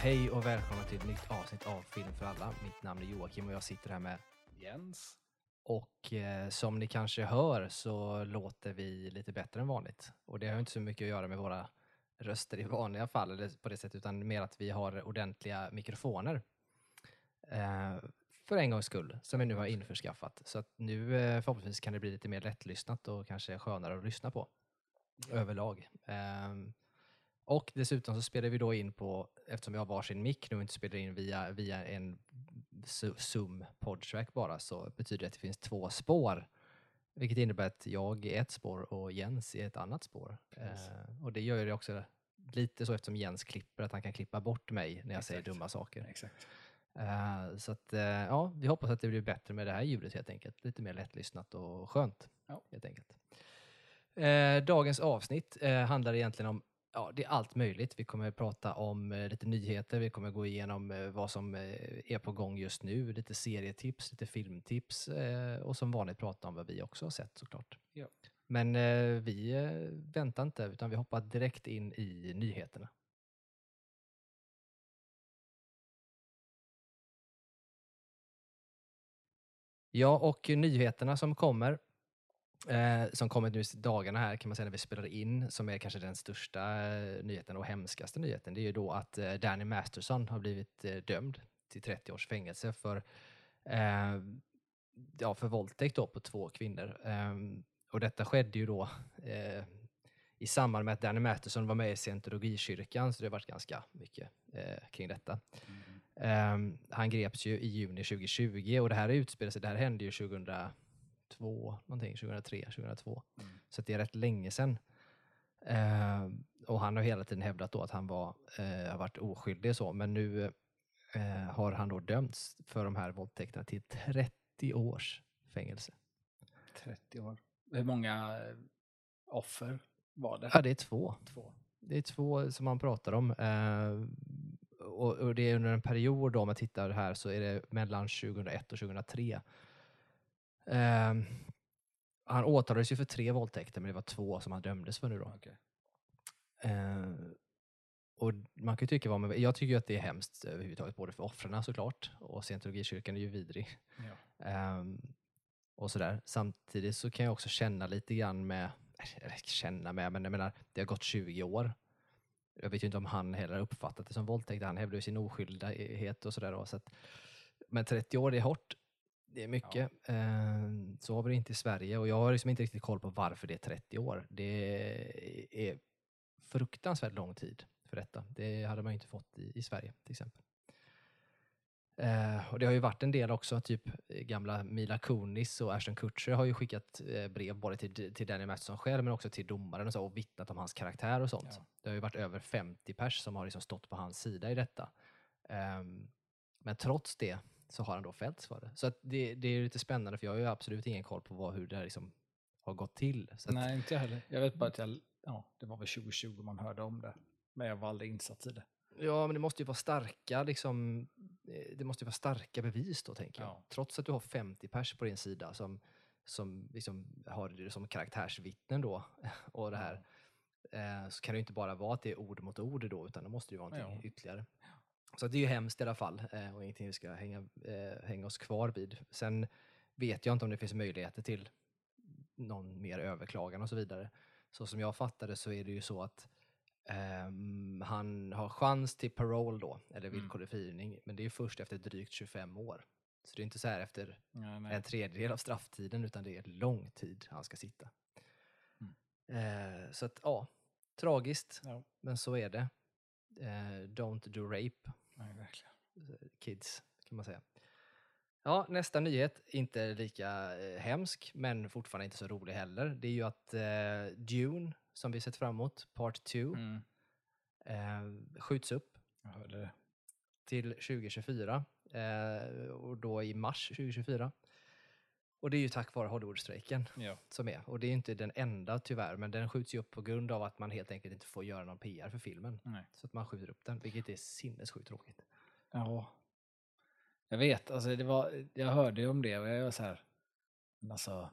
Hej och välkomna till ett nytt avsnitt av Film för alla. Mitt namn är Joakim och jag sitter här med Jens. och eh, som ni kanske hör så låter vi lite bättre än vanligt. Och det har inte så mycket att göra med våra röster i vanliga fall eller på det sättet utan mer att vi har ordentliga mikrofoner. Eh, för en gångs skull, som vi nu har införskaffat. Så att nu eh, förhoppningsvis kan det bli lite mer lättlyssnat och kanske skönare att lyssna på överlag. Och dessutom så spelar vi då in på, eftersom vi har varsin mick nu och inte spelar in via, via en Zo- Zoom podtrack bara, så betyder det att det finns två spår. Vilket innebär att jag är ett spår och Jens är ett annat spår. Eh, och det gör det också lite så eftersom Jens klipper, att han kan klippa bort mig när jag säger Exakt. dumma saker. Exakt. Eh, så att, eh, ja, vi hoppas att det blir bättre med det här ljudet helt enkelt. Lite mer lättlyssnat och skönt. Ja. Helt enkelt. Eh, dagens avsnitt handlar egentligen om Ja, det är allt möjligt. Vi kommer prata om eh, lite nyheter, vi kommer gå igenom eh, vad som eh, är på gång just nu, lite serietips, lite filmtips och som vanligt prata om vad vi också har sett såklart. Ja. Men vi väntar inte utan vi hoppar direkt in i nyheterna. Ja, och nyheterna som kommer, eh, som kommer nu i dagarna här kan man säga när vi spelar in, som är kanske den största eh, nyheten och hemskaste nyheten, det är ju då att eh, Danny Masterson har blivit eh, dömd till 30 års fängelse för, eh, ja, för våldtäkt på två kvinnor. Ehm, och detta skedde ju då eh, i samband med att Danny Masterson var med i scientologikyrkan, så det har varit ganska mycket kring detta. Mm. Ehm, han greps ju i juni 2020 och det här utspelar sig, det här hände ju 2002, någonting, 2003, 2002. Mm. Så det är rätt länge sedan. Ehm, och han har hela tiden hävdat då att han var, eh, har varit oskyldig så, men nu eh, har han då dömts för de här våldtäkterna till 30 års fängelse. 30 år. Hur många eh, offer var det? Ja, det är två. Två. Det är två som man pratar om. Eh, och, och det är under en period då, om man tittar här, så är det mellan 2001 och 2003. Eh, han åtalades ju för tre våldtäkter, men det var två som han dömdes för nu då. Okej. Eh, och man kan ju tycka vad man. Jag tycker att det är hemskt överhuvudtaget, både för offren såklart, och scientologikyrkan är ju vidrig. Ja. Ehm, och sådär. Samtidigt så kan jag också känna lite grann med, eller känna med, men jag menar, det har gått 20 år. Jag vet ju inte om han heller har uppfattat det som våldtäkt. Han hävdar ju sin oskyldighet och sådär. Så att, men 30 år, är hårt. Det är mycket. Ehm, så har vi det inte i Sverige och jag har liksom inte riktigt koll på varför det är 30 år. Det är fruktansvärt lång tid för detta. Det hade man inte fått i, i Sverige till exempel. Eh, och det har ju varit en del också, typ gamla Mila Kunis och Ashton Kutcher har ju skickat eh, brev både till, till Danny Masterson själv men också till domaren och, så, och vittnat om hans karaktär och sånt. Ja. Det har ju varit över 50 pers som har liksom stått på hans sida i detta. Ehm, men trots det så har han då fällts för det. Så att det, det är lite spännande för jag har ju absolut ingen koll på vad, hur det här liksom har gått till. Så att, Nej, inte jag heller. Jag vet bara att jag, ja, det var väl 2020 man hörde om det. Men jag var aldrig insatt i det. Ja, men det måste ju vara starka, liksom, eh, det måste ju vara starka bevis då, tänker jag. Ja. Trots att du har 50 pers på din sida som, som liksom har det som karaktärsvittnen då, och det här, eh, så kan det ju inte bara vara att det är ord mot ord då, utan det måste ju vara någonting Ja. ytterligare. Så det är ju hemskt i alla fall, eh, och ingenting vi ska hänga, eh, hänga oss kvar vid. Sen vet jag inte om det finns möjligheter till någon mer överklagan och så vidare. Så som jag fattade så är det ju så att ehm, han har chans till parole då, eller Mm. villkorlig frigivning, men det är först efter drygt 25 år. Så det är inte så här efter Nej, nej. en tredjedel av strafftiden, utan det är lång tid han ska sitta. Mm. Eh, så att ja, tragiskt, Ja. men så är det. Eh, don't do rape, nej, verkligen. kids, kan man säga. Ja, nästa nyhet, inte lika eh, hemsk, men fortfarande inte så rolig heller. Det är ju att eh, Dune, som vi sett fram emot, Part 2, Mm. eh, skjuts upp Jag hörde det. till 2024 eh, och då i mars 2024. Och det är ju tack vare Hollywoodstrejken Ja. som är. Och det är ju inte den enda tyvärr, men den skjuts ju upp på grund av att man helt enkelt inte får göra någon PR för filmen. Nej. Så att man skjuter upp den, vilket är sinnessjukt tråkigt. Ja. Jag vet, alltså det var, jag hörde ju om det och jag var så här, men alltså,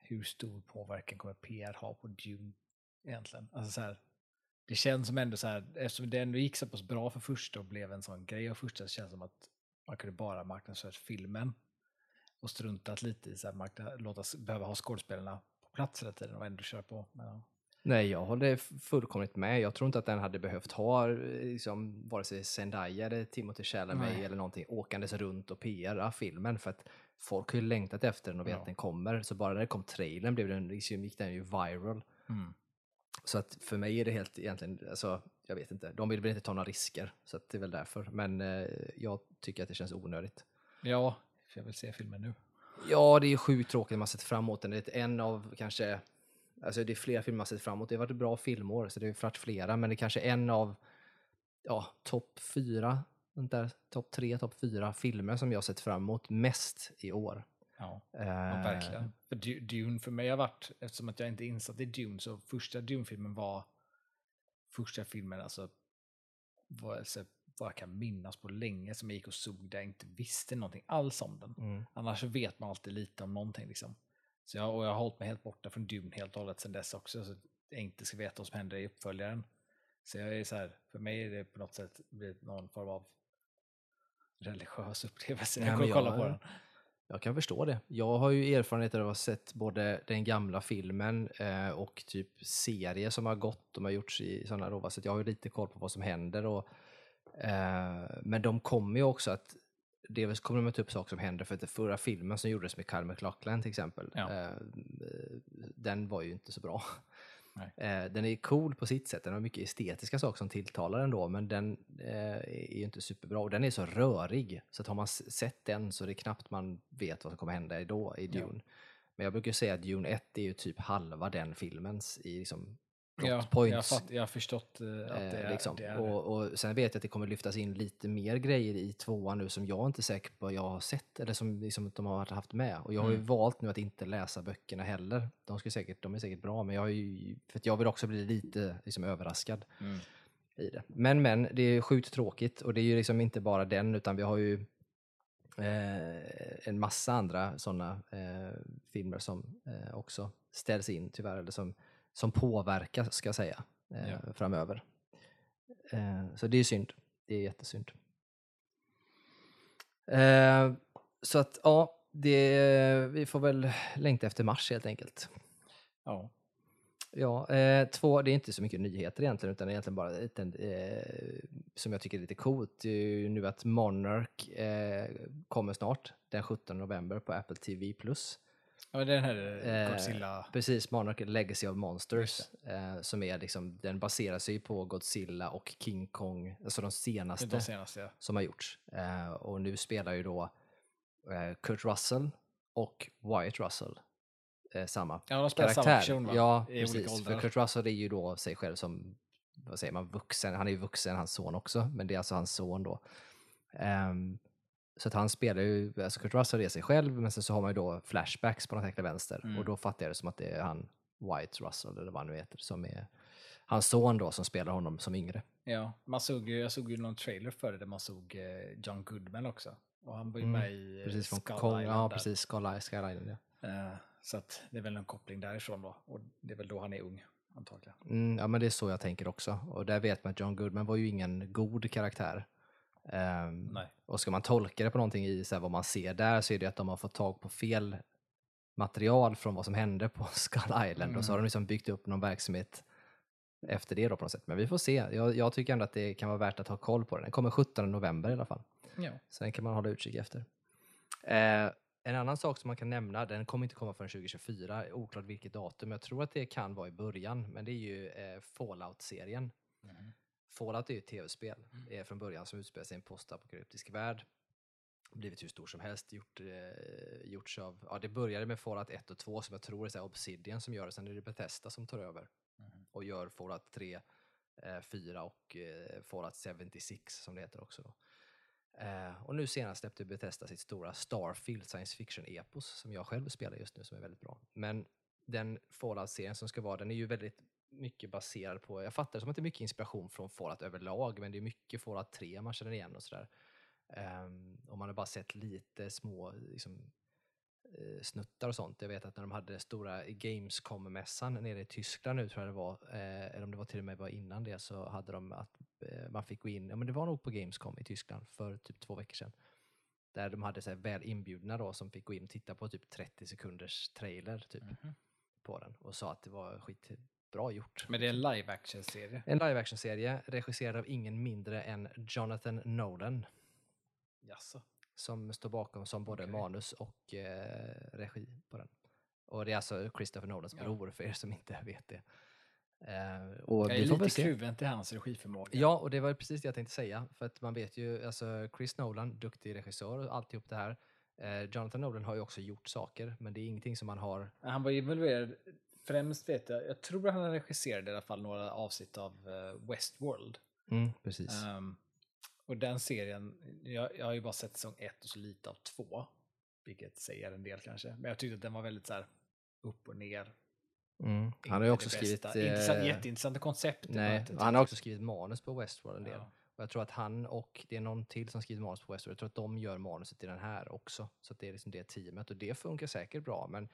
hur stor påverkan kommer PR ha på Dune egentligen? Alltså så här, det känns som ändå så här, eftersom det ändå gick så pass bra för första och blev en sån grej av första, så känns det som att man kunde bara marknadsfört filmen och struntat lite i så här, marknad, låta, behöva ha skådespelarna på plats hela tiden och ändå köra på. Men. Nej, jag håller fullkomligt med. Jag tror inte att den hade behövt ha liksom, vare sig Zendaya eller Timothy Chalamet eller någonting åkandes runt och PRa filmen för att folk har ju längtat efter den och vet Ja. att den kommer. Så bara när det kom trailern blev den, liksom, gick den ju viral. Mm. Så att för mig är det helt egentligen, alltså, jag vet inte, de vill väl inte ta några risker. Så att det är väl därför. Men eh, jag tycker att det känns onödigt. ja, för jag vill se filmen nu. Ja, det är sjukt tråkigt man sett fram emot den. Det är en av kanske, alltså det är flera filmer man sett fram emot. Det har varit bra filmår, så det har varit flera, men det är kanske en av, ja, topp fyra, vänta, topp tre, topp fyra filmer som jag sett fram emot mest i år. Ja, ja verkligen. För Du- Dune för mig har varit, eftersom att jag inte är insatt i Dune, så första Dune-filmen var första filmen, alltså vad, alltså, vad jag kan minnas på länge som jag gick och såg där jag inte visste någonting alls om den. Mm. Annars vet man alltid lite om någonting. Liksom. Så jag, och jag har hållit mig helt borta från Dune helt och hållet sedan dess också. Så jag inte ska veta vad som händer i uppföljaren. Så jag är så här, för mig är det på något sätt blivit någon form av religiös upplevelse. Ja, Jag men kommer kolla jag- på den. Jag kan förstå det. Jag har ju erfarenhet av att ha sett både den gamla filmen eh, och typ serier som har gått. De har gjorts i sådana att jag har ju lite koll på vad som händer. Och, eh, men de kommer ju också att Dels kommer de att ta upp saker som händer för att den förra filmen som gjordes med Kyle MacLachlan till exempel, Ja. eh, den var ju inte så bra. Eh, den är cool på sitt sätt, den har mycket estetiska saker som tilltalar ändå, men den eh, är ju inte superbra. Och den är så rörig, så att har man sett den så är det knappt man vet vad som kommer hända då i Ja. Dune. Men jag brukar säga att Dune 1 är ju typ halva den filmens i liksom plot Ja, jag, points. fatt, jag har förstått eh, att det Eh, är, liksom. det är det. och, och sen vet jag att det kommer lyftas in lite mer grejer i tvåan nu som jag inte är säker på jag har sett eller som liksom, de har haft med. Och jag har ju Mm. valt nu att inte läsa böckerna heller. De, ska säkert, de är säkert bra, men jag, har ju, för att jag vill också bli lite liksom, överraskad Mm. i det. Men men, det är sjukt tråkigt och det är ju liksom inte bara den utan vi har ju eh, en massa andra sådana eh, filmer som eh, också ställs in tyvärr, eller som, som påverkar ska jag säga, eh, Ja. framöver. Eh, så det är synd. Det är jättesynd. Eh, så att ja, det, vi får väl längta efter mars helt enkelt. Ja. Ja, eh, två, det är inte så mycket nyheter egentligen, utan egentligen bara lite, eh, som jag tycker är lite coolt, det är ju nu att Monarch eh, kommer snart, den 17 november på Apple TV+. Ja, den här eh, Eh, Godzilla. Precis, Monarch Legacy of Monsters, eh, som är liksom, den baserar sig på Godzilla och King Kong, alltså de senaste De senaste, ja. som har gjorts. Eh, och nu spelar ju då eh, Kurt Russell och Wyatt Russell eh, samma Ja, de spelar samma karaktär. person va? Ja, I precis. För. Kurt Russell är ju då sig själv som, vad säger man, vuxen. Han är ju vuxen, hans son också, men det är alltså hans son då. Ehm, så att han spelar ju, alltså Kurt Russell är sig själv, men sen så har man ju då flashbacks på något jäkla vänster. Mm. Och då fattar jag det som att det är han, White Russell, eller vad han nu heter, som är hans son då, som spelar honom som yngre. Ja, man såg ju, jag såg ju någon trailer för det där man såg eh, John Goodman också. Och han var ju Mm, med i eh, Precis, från Skull Kong, Island ja där. precis, Skull, Skull Island, ja. Eh, så att det är väl en koppling därifrån då. Och det är väl då han är ung, antagligen. Mm, ja, men det är så jag tänker också. Och där vet man att John Goodman var ju ingen god karaktär. Nej. och ska man tolka det på någonting i så här, vad man ser där så är det att de har fått tag på fel material från vad som hände på Skull Island och så har de liksom byggt upp någon verksamhet efter det då på något sätt. Men vi får se. Jag, jag tycker ändå att det kan vara värt att ha koll på den. Den kommer 17 november i alla fall. Ja. Så den kan man hålla utkik efter. Eh, en annan sak som man kan nämna, den kommer inte komma förrän 2024, oklart vilket datum. Jag tror att det kan vara i början, men det är ju eh, Fallout-serien. Mm. Fallout är ju ett tv-spel eh, från början som utspelar sig i en postapokalyptisk värld. Blivit hur stor som helst, gjort, eh, gjorts av, ja det började med Fallout 1 och 2 som jag tror är så Obsidian som gör det, sen är det Bethesda som tar över Mm. och gör Fallout 3, eh, 4 och eh, Fallout 76 som det heter också. Då. Eh, och nu senast släppte Bethesda sitt stora Starfield science fiction-epos som jag själv spelar just nu som är väldigt bra. Men den Fallout-serien som ska vara, den är ju väldigt mycket baserad på, jag fattar det som att det är mycket inspiration från Fallout överlag, men det är mycket Fallout 3 man känner igen och sådär. Um, och man har bara sett lite små liksom, eh, snuttar och sånt. Jag vet att när de hade stora Gamescom-mässan nere i Tyskland nu tror jag det var, eh, eller om det var till och med var innan det, så hade de att eh, man fick gå in, ja men det var nog på Gamescom i Tyskland för typ två veckor sedan. Där de hade så här väl inbjudna då som fick gå in och titta på typ 30 sekunders trailer typ Mhm. på den och sa att det var skitbra gjort. Men det är en live action-serie. En live action-serie regisserad av ingen mindre än Jonathan Nolan Jaså? som står bakom som både Okej. manus och eh, regi på den. Och det är alltså Christopher Nolans Ja. bror för er som inte vet det. Eh, och Jag är lite kluven till hans regiförmåga. Ja, och det var precis det jag tänkte säga. För att man vet ju, alltså Chris Nolan, duktig regissör och alltihop det här. Eh, Jonathan Nolan har ju också gjort saker, men det är ingenting som man har... Han var involverad, främst vet jag, jag tror han regisserade i alla fall några avsnitt av eh, Westworld. precis. Ehm, och den serien, jag, jag har ju bara sett säsong ett och så lite av två. Vilket säger en del kanske. Men jag tyckte att den var väldigt så här upp och ner. Mm. Han har ju också skrivit... Intressant, eh, jätteintressanta koncept. Nej, han har också skrivit manus på Westworld en del. Ja. Och jag tror att han och det är någon till som skrivit manus på Westworld. Jag tror att de gör manuset i den här också. Så det är liksom det teamet och det funkar säkert bra. Men,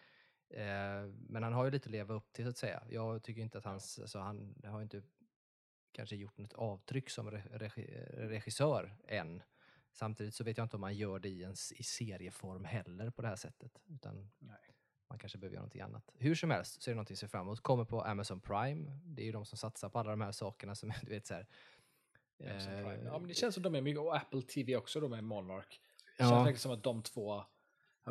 men han har ju lite att leva upp till så att säga. Jag tycker inte att hans, alltså han har inte kanske gjort något avtryck som re, regi, regissör än. Samtidigt så vet jag inte om man gör det i, en, i serieform heller på det här sättet. Utan Nej. man kanske behöver göra någonting annat. Hur som helst så är det någonting att se fram emot. Kommer på Amazon Prime. Det är ju de som satsar på alla de här sakerna som du vet så här. Eh. Ja, men det känns som de är mycket, och Apple TV också, de är Monarch. Det Ja. känns verkligen som att de två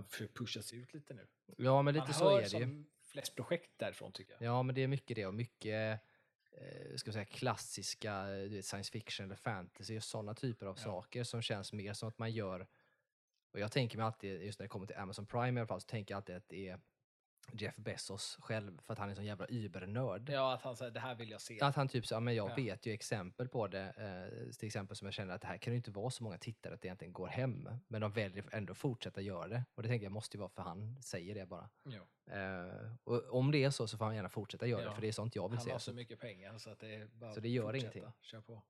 har försökt pushas ut lite nu. Ja, men lite Man så hör är det ju. som flest projekt därifrån tycker jag. Ja, men det är mycket det och mycket eh, ska säga, klassiska vet, science fiction eller fantasy och sådana typer av Ja. saker som känns mer som att man gör och jag tänker mig alltid, just när det kommer till Amazon Prime i alla fall, så tänker jag alltid att det är Jeff Bezos själv för att han är en sån jävla übernörd. Ja, att han säger det här vill jag se. Att han typ så, ja, men jag Ja. vet ju exempel på det, eh, till exempel som jag känner att det här kan ju inte vara så många tittare att det egentligen går hem. Men de väljer ändå fortsätta göra det. Och det tänker jag måste ju vara för han säger det bara. Eh, och om det är så så får han gärna fortsätta göra det, Ja. för det är sånt jag vill Han se. har Så att- mycket pengar så att det är bara Så det gör fortsätta. ingenting. Kör på.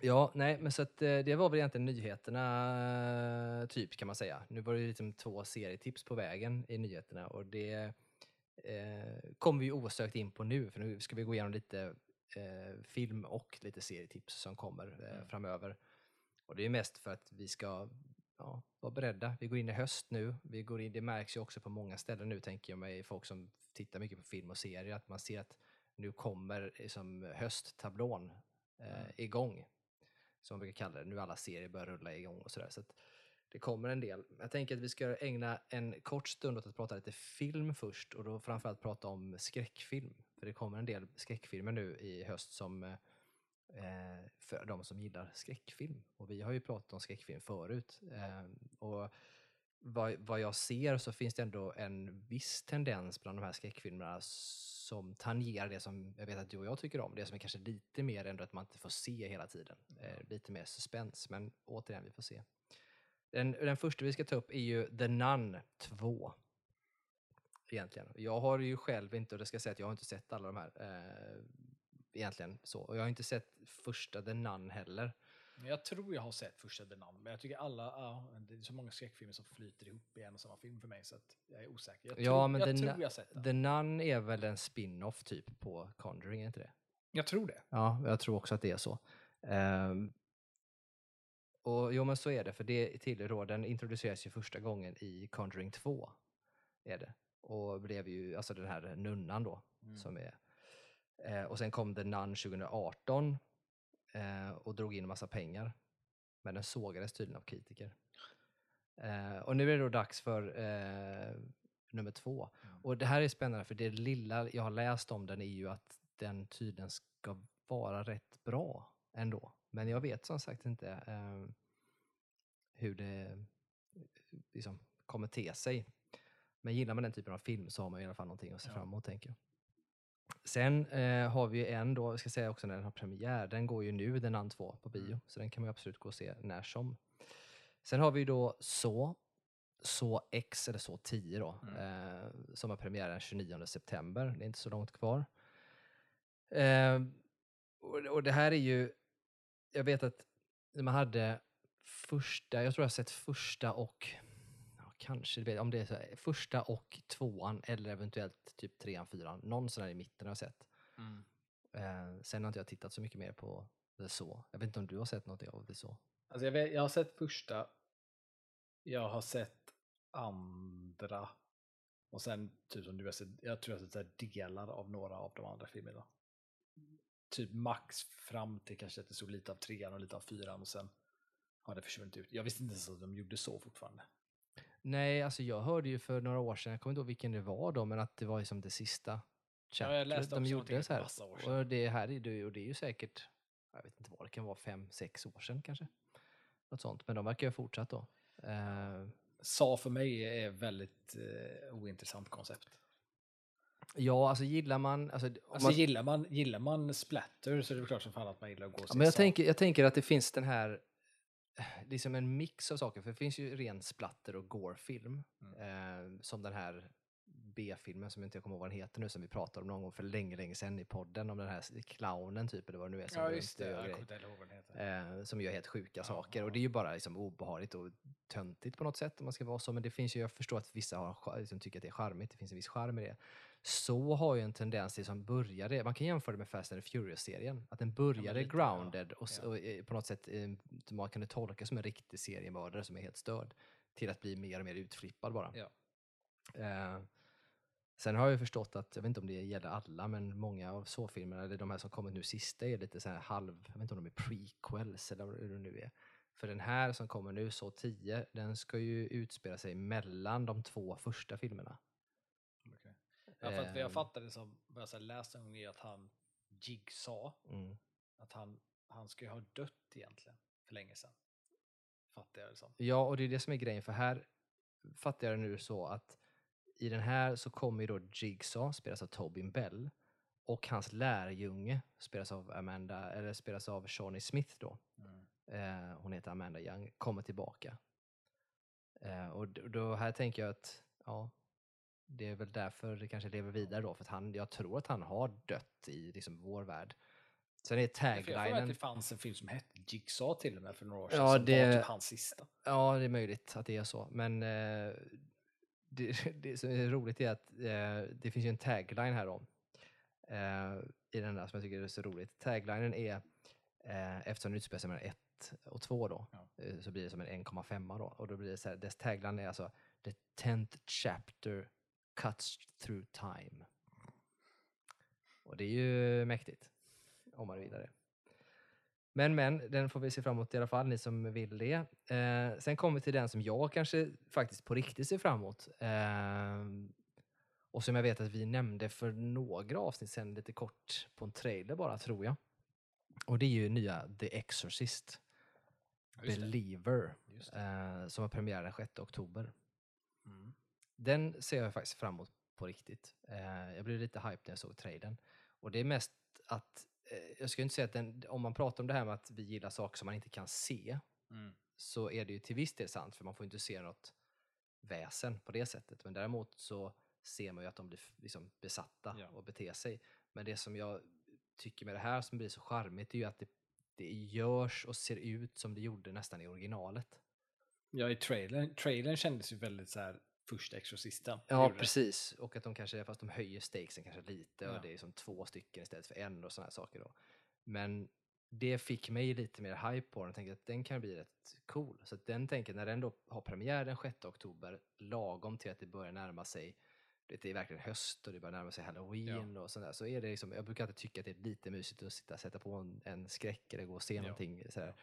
Ja, nej, men så att eh, det var väl egentligen nyheterna, eh, typ kan man säga. Nu var det liksom två serietips på vägen i nyheterna och det eh, kommer vi osökt in på nu, för nu ska vi gå igenom lite eh, film och lite serietips som kommer eh, Mm. framöver. Och det är mest för att vi ska ja, vara beredda. Vi går in i höst nu. Vi går in, det märks ju också på många ställen nu, tänker jag mig, folk som tittar mycket på film och serier, att man ser att nu kommer liksom hösttablån eh, Mm. igång som man brukar kalla det. Nu alla serier börjar rulla igång och sådär. Så att det kommer en del. Jag tänker att vi ska ägna en kort stund åt att prata lite film först och då framförallt prata om skräckfilm. För det kommer en del skräckfilmer nu i höst som eh, eh för de som gillar skräckfilm. Och vi har ju pratat om skräckfilm förut. Eh, och vad, vad jag ser så finns det ändå en viss tendens bland de här skräckfilmerna som tangerar det som jag vet att du och jag tycker om. Det som är kanske lite mer ändå att man inte får se hela tiden. Eh, lite mer suspens, men återigen, vi får se. Den, den första vi ska ta upp är ju The Nun 2. Egentligen. Jag har ju själv inte, och det ska jag säga att jag har inte sett alla de här. Eh, egentligen så. Och jag har inte sett första The Nun heller. Jag tror jag har sett första The Nun, men jag tycker alla, ja, det är så många skräckfilmer som flyter ihop i en och samma film för mig så att jag är osäker. Jag Ja, tror, men jag, The tror jag har sett den. The Nun är väl en spin-off typ på Conjuring, är inte det? Jag tror det. Ja, jag tror också att det är så. Ehm, och jo, men så är det, för det tillhör då, den introduceras ju första gången i Conjuring 2. Är det. Och blev ju, alltså den här nunnan då, Mm. som är. Eh, och sen kom The Nun 2018 eh, och drog in massa pengar. Men den sågades tydligen av kritiker. Eh, och nu är det då dags för eh, nummer två. Mm. Och det här är spännande för det lilla jag har läst om den är ju att den tydligen ska vara rätt bra ändå. Men jag vet som sagt inte eh, hur det liksom, kommer te sig. Men gillar man den typen av film så har man i alla fall någonting att se Ja. fram emot tänker jag. Sen eh, har vi en då, jag ska säga också när den har premiär, den går ju nu, den an 2 på bio, Mm. så den kan man absolut gå och se när som. Sen har vi ju då Så, Så X eller Så 10 då, Mm. eh, som har premiär den 29 september, det är inte så långt kvar. Eh, och, och det här är ju, jag vet att man hade första, jag tror jag har sett första och kanske, vet- om det är så här, första och tvåan eller eventuellt typ trean, fyran. Någon sån här i mitten har jag sett. Eh, sen har inte jag tittat så mycket mer på The Saw. Jag vet inte om du har sett något av The Saw? Alltså jag, vet, jag har sett första, jag har sett andra och sen typ som du har sett, jag tror jag har sett så delar av några av de andra filmerna. Typ max fram till kanske att det stod lite av trean och lite av fyran och sen har det försvunnit ut. Jag visste inte ens att de gjorde så fortfarande. Nej, alltså jag hörde ju för några år sedan, jag kommer inte ihåg vilken det var då, men att det var liksom det sista Ja, jag läste de gjorde någonting så här. år sedan. Och det här är det, och det är ju säkert, jag vet inte vad det kan vara, fem, sex år sedan kanske. Något sånt, men de verkar ju ha fortsatt då. Eh, Sa för mig är väldigt eh, ointressant koncept. ja, alltså gillar man, alltså, Alltså man, gillar, man, gillar man splatter så är det klart som fan att man gillar att gå och Ja, se men jag, tänker, jag tänker att det finns den här, det är som en mix av saker, för det finns ju ren splatter och gore-film. Eh, som den här B-filmen som jag inte kommer ihåg vad den heter nu, som vi pratade om någon gång för länge, länge sedan i podden, om den här clownen typ, eller vad det nu är. Som Ja just det, gör jag kommer inte heller ihåg vad den heter. eh, som gör helt sjuka Ja, saker. ja. Och det är ju bara liksom obehagligt och töntigt på något sätt om man ska vara så. Men det finns ju, jag förstår att vissa har, liksom, tycker att det är charmigt, det finns en viss charm i det. Så har ju en tendens till som började, man kan jämföra det med Fast and Furious-serien, att den började lite, grounded och, Ja. och eh, på något sätt eh, man kunde tolka som en riktig seriemördare som är helt störd till att bli mer och mer utflippad bara. Ja. Eh, sen har jag förstått att, jag vet inte om det gäller alla, men många av så-filmerna, eller de här som kommit nu sista, är lite så här halv, jag vet inte om de är prequels eller hur det nu är. För den här som kommer nu, så 10, den ska ju utspela sig mellan de två första filmerna. Okej. Ja, för att vad jag Ehm. fattade som, vad jag så läste en gång är att han, Jigsaw, Mm. att han, han ska ju ha dött egentligen för länge sedan. Fattar jag det som. Ja, och det är det som är grejen, för här fattar jag det nu så att i den här så kommer ju då Jigsaw, spelas av Tobin Bell, och hans lärjunge spelas av Amanda, eller spelas av Shawnee Smith då. Eh, hon heter Amanda Young, kommer tillbaka. Eh, och då här tänker jag att, ja, det är väl därför det kanske lever vidare då, för att han, jag tror att han har dött i liksom vår värld. Sen är Jag för mig att taglinen, det fanns en film som hette Jigsaw till och med för några år sedan Ja, som det- var typ hans sista. ja det är möjligt att det är så, men eh, det, det som är roligt är att eh, det finns ju en tagline här då, eh, i den där som jag tycker är så roligt. Taglinen är, eh, eftersom det utspelar sig mellan 1 och 2 då, Ja. eh, så blir det som en 1,5 då. Och då blir det så här, dess tagline är alltså The 10th chapter cuts through time. Och det är ju mäktigt, om man vill det. Men men, den får vi se fram emot i alla fall, ni som vill det. Eh, sen kommer vi till den som jag kanske faktiskt på riktigt ser fram emot. Eh, och som jag vet att vi nämnde för några avsnitt sen lite kort på en trailer bara, tror jag. Och det är ju nya The Exorcist, Just. Believer, Just eh, som har premiär den 6 oktober. Mm. Den ser jag faktiskt fram emot på riktigt. Eh, jag blev lite hype när jag såg trailern. Och det är mest att, jag skulle inte säga att den, om man pratar om det här med att vi gillar saker som man inte kan se, Mm. så är det ju till viss del sant, för man får inte se något väsen på det sättet. Men däremot så ser man ju att de blir liksom besatta Ja. och beter sig. Men det som jag tycker med det här som blir så charmigt är ju att det, det görs och ser ut som det gjorde nästan i originalet. Ja, i trailern, trailern kändes ju väldigt så här första Exorcisten. Ja, precis. Och att de kanske, fast de höjer stakesen kanske lite Ja. och det är som två stycken istället för en och sådana här saker då. Men det fick mig lite mer hype på den och tänkte att den kan bli rätt cool. Så att den tänker, när den då har premiär den 6 oktober, lagom till att det börjar närma sig, det är verkligen höst och det börjar närma sig halloween och sådär, så är det liksom, jag brukar alltid tycka att det är lite mysigt att sitta sätta på en, en skräck eller gå och se Ja. någonting sådär.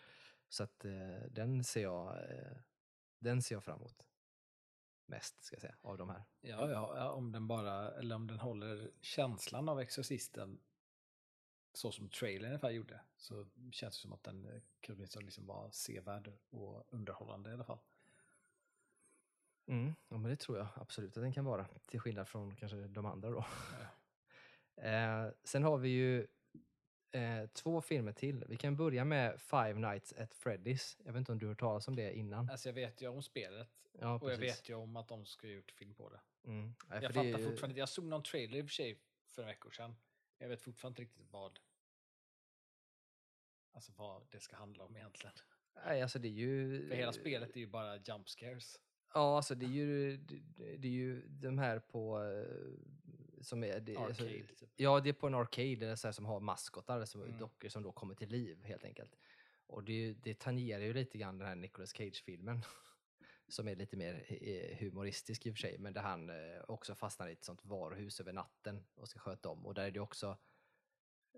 Så att eh, den ser jag, eh, den ser jag fram emot. Mest, ska jag säga, av de här. Ja, ja, ja, om den bara, eller om den håller känslan av Exorcisten så som trailern ungefär gjorde, så känns det som att den eh, kan åtminstone liksom vara sevärd och underhållande i alla fall. Mm, ja, men det tror jag absolut att den kan vara. Till skillnad från kanske de andra då. eh, sen har vi ju eh, två filmer till. Vi kan börja med Five Nights at Freddy's. Jag vet inte om du har hört talas om det innan? Alltså jag vet ju om spelet Ja, och jag precis. vet ju om att de ska ha gjort film på det. Mm. Nej, Jag fattar ju- fortfarande, jag såg någon trailer i och för sig för en vecka sedan. Jag vet fortfarande inte riktigt vad Alltså vad det ska handla om egentligen. Nej, alltså det är ju... För hela spelet är ju bara jump scares. Ja, alltså det är ju, det, det är ju de här på... eh, Som är, det, alltså, Arcade. Typ. Ja, det är på en arcade eller så här, som har maskotar, som, Mm. dockor som då kommer till liv helt enkelt. Och det, det tangerar ju lite grann den här Nicolas Cage-filmen. som är lite mer eh, humoristisk i och för sig, men där han eh, också fastnar i ett sånt varuhus över natten och ska sköta om. Och där är det också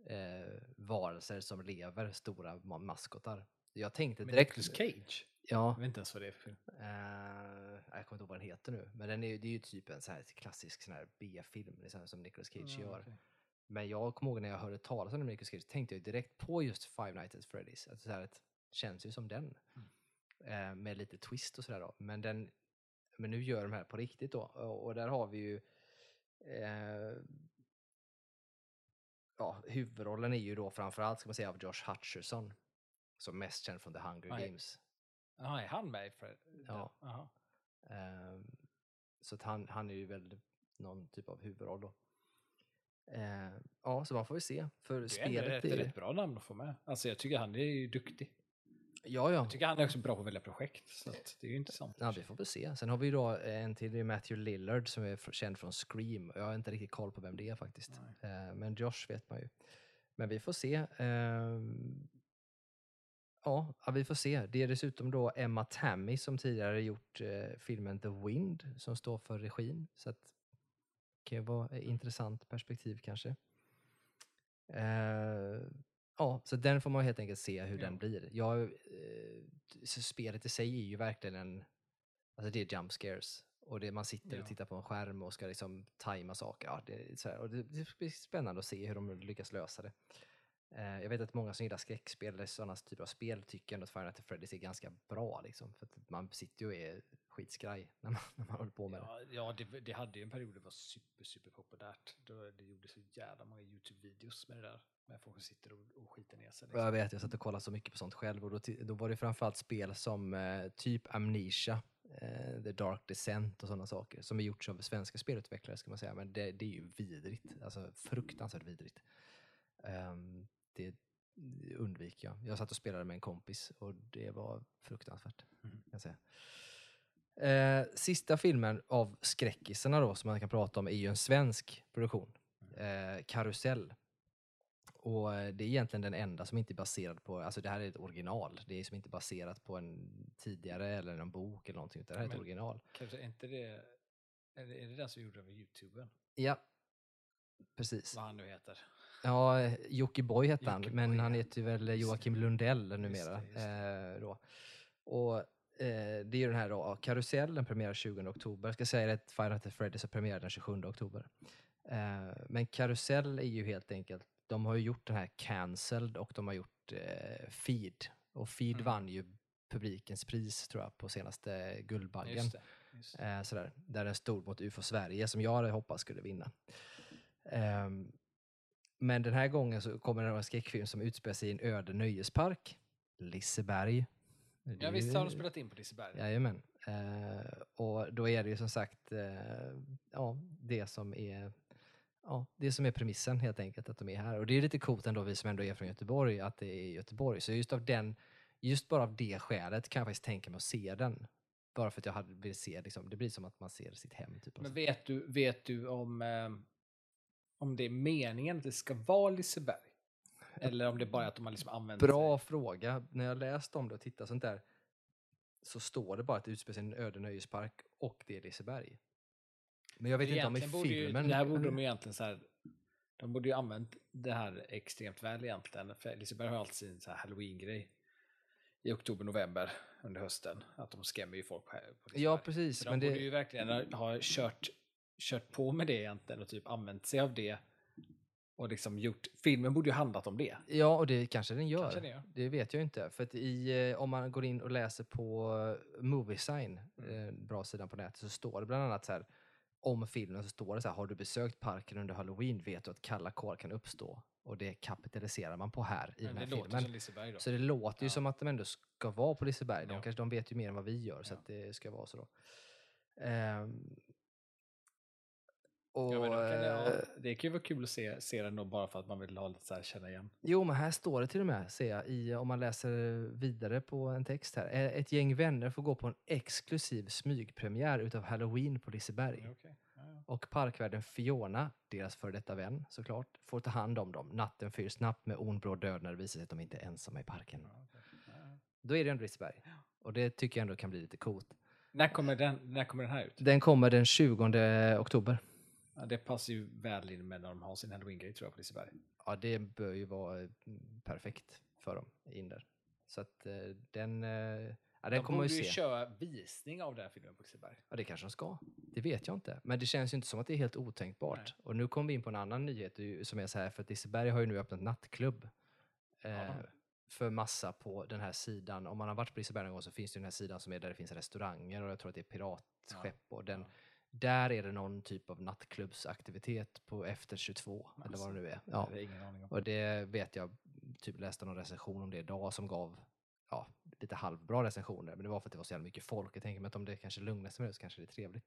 eh, varelser som lever, stora ma- maskotar. Jag tänkte Men direkt... Nicolas Cage? Ja, Jag vet inte ens vad det är för film. Eh, jag kommer inte ihåg vad den heter nu, men den är, det är ju typ en så här klassisk sån här B-film här som Nicolas Cage Ja, gör. okej. Men jag kommer ihåg när jag hörde talas om Nicolas Cage tänkte jag direkt på just Five Nights at Freddy's. Att så här, det känns ju som den. Mm. Eh, med lite twist och sådär då. Men, den, men nu gör de här på riktigt då. Och, och där har vi ju eh, ja, huvudrollen är ju då framförallt ska man säga av Josh Hutcherson. Som mest känd från The Hunger Nej. Games. Jaha, är han med i Fred? Ja. Jaha. Ehm, så att han, han är ju väl någon typ av huvudroll då. Ehm, ja, så man får ju se. För Det är spelet ett är rätt bra namn att få med. Alltså jag tycker han är ju duktig. Ja, ja. Jag tycker han är också bra på att välja projekt. Så det är ju intressant. Ja, vi får väl se. Sen har vi då en till, det är Matthew Lillard som är känd från Scream. Jag har inte riktigt koll på vem det är faktiskt. Nej. Ehm, men Josh vet man ju. Men vi får se. Ja, vi får se. Det är dessutom då Emma Tammy som tidigare gjort eh, filmen The Wind som står för regin. Så att det kan ju vara ett intressant perspektiv kanske. Eh, ja, så den får man helt enkelt se hur den Ja. blir. Jag, eh, spelet i sig är ju verkligen en, alltså det är jump scares. Och det, man sitter Ja. och tittar på en skärm och ska liksom tajma saker. Ja, det, så här, och det, det blir spännande att se hur de lyckas lösa det. Eh, jag vet att många som gillar skräckspel eller sådana typer av spel tycker ändå att Fantasy Freddy's är ganska bra. Liksom, för att man sitter ju och är skitskraj när man, när man håller på med det. Ja, det, det hade ju en period det var super, super populärt. Då det gjorde så jävla många YouTube-videos med det där. Med folk som sitter och, och skiter ner sig. Och Jag vet, jag satt och kollade så mycket på sånt själv och då, då var det framförallt spel som eh, typ Amnesia, eh, The Dark Descent och sådana saker som är gjorts av svenska spelutvecklare ska man säga, men det, det är ju vidrigt, alltså fruktansvärt vidrigt. Ehm, det undviker jag. Jag satt och spelade med en kompis och det var fruktansvärt. Mhm. Kan säga. Eh, sista filmen av skräckisarna då som man kan prata om är ju en svensk produktion. Eh, Karusell. Och eh, det är egentligen den enda som inte är baserad på, alltså det här är ett original. Det är som inte baserat på en tidigare eller en bok eller någonting, utan det här är ett Men- original. Kanske är inte det... Är det, den som gjorde över YouTuben? Ja, precis. Vad han nu heter. Ja, Jockiboi hette han, men han heter ju väl Just Joakim det. Lundell Just numera. det, just det. Eh, då. Och eh, det är ju den här då, Karusell, den premierar 20 oktober. Jag ska säga att Final Fantasy Freddy så premierar den 27 oktober. Eh, men Karusell är ju helt enkelt, de har ju gjort den här Cancelled och de har gjort Feed. Och Feed Mm. vann ju publikens pris tror jag på senaste Guldbaggen. Just det. Just det. Sådär, där den stod mot UFO Sverige som jag hade hoppats skulle vinna. Men den här gången så kommer det en skräckfilm som utspelar sig i en öde nöjespark. Liseberg. Ja visst har de spelat in på Liseberg? Jajamän. Eh, och då är det ju som sagt eh, ja, det som är Ja, det som är premissen helt enkelt, att de är här. Och det är lite coolt ändå, vi som ändå är från Göteborg, att det är Göteborg. Så just av den, just bara av det skälet kan jag faktiskt tänka mig att se den. Bara för att jag hade vill se, liksom, det blir som att man ser sitt hem. Typ, Men vet du, vet du om, eh, om det är meningen att det ska vara Liseberg? Eller om det bara är att de har liksom använt Bra sig? fråga. När jag läst om det och tittat sånt där så står det bara att det utspelar sig i en öde nöjespark och det är Liseberg. Men jag vet inte om i ju- filmen... Det här borde de ju egentligen så här, de borde ju använt det här extremt väl egentligen. För Liseberg har alltid sin så här halloween-grej i oktober, november under hösten. Att de skrämmer ju folk på, Liseberg. Ja, precis. Så de Men borde det, ju verkligen ha kört, kört på med det egentligen och typ använt sig av det. Och liksom gjort, filmen borde ju handlat om det. Ja, och det kanske den gör. Kanske det gör. Det vet jag inte. För att i, eh, om man går in och läser på eh, Moviesign, Mm. eh, bra sidan på nätet, så står det bland annat så här om filmen så står det så här, har du besökt parken under halloween vet du att kalla kår kan uppstå. Och det kapitaliserar man på här i Men den här filmen. Så det låter ju Ja. som att de ändå ska vara på Liseberg. De, Ja. kanske, de vet ju mer än vad vi gör, så Ja. att det ska vara så då. Ehm, Och, Ja, kan det, ja, eh, det kan ju vara kul att se, se den då bara för att man vill ha lite så här känna igen. Jo, men här står det till och med, ser jag, i, om man läser vidare på en text här. Eh, Ett gäng vänner får gå på en exklusiv smygpremiär utav Halloween på Liseberg. Ja, okej. Ja, ja. Och parkvärden Fiona, deras före detta vän såklart, får ta hand om dem. Natten fyller snabbt med onbråd död när det visar sig att de inte är ensamma i parken. Ja. Då är det ändå Liseberg. Och det tycker jag ändå kan bli lite coolt. När, kommer den, när kommer den här ut? Den kommer den 20 oktober. Ja, det passar ju väl in med när de har sin halloween-grej tror jag på Liseberg. Ja, det bör ju vara mm, perfekt för dem in där. Så att eh, den, eh, ja, den de kommer man borde ju ju se. köra visning av den här filmen på Liseberg. Ja, det kanske de ska. Det vet jag inte. Men det känns ju inte som att det är helt otänkbart. Nej. Och nu kommer vi in på en annan nyhet ju- som är så här, för att Liseberg har ju nu öppnat nattklubb. Eh, Ja. för massa på den här sidan. Om man har varit på Liseberg någon gång så finns det ju den här sidan som är där det finns restauranger och jag tror att det är piratskepp. Och den, Ja. Där är det någon typ av nattklubbsaktivitet på efter 22, eller vad det nu är. Ja. Ja. Det är ingen aning om. Och det vet jag, typ läste någon recension om det idag som gav ja, lite halvbra recensioner. Men det var för att det var så jävla mycket folk. Jag tänker mig att om det kanske lugnar sig med det så kanske det är trevligt.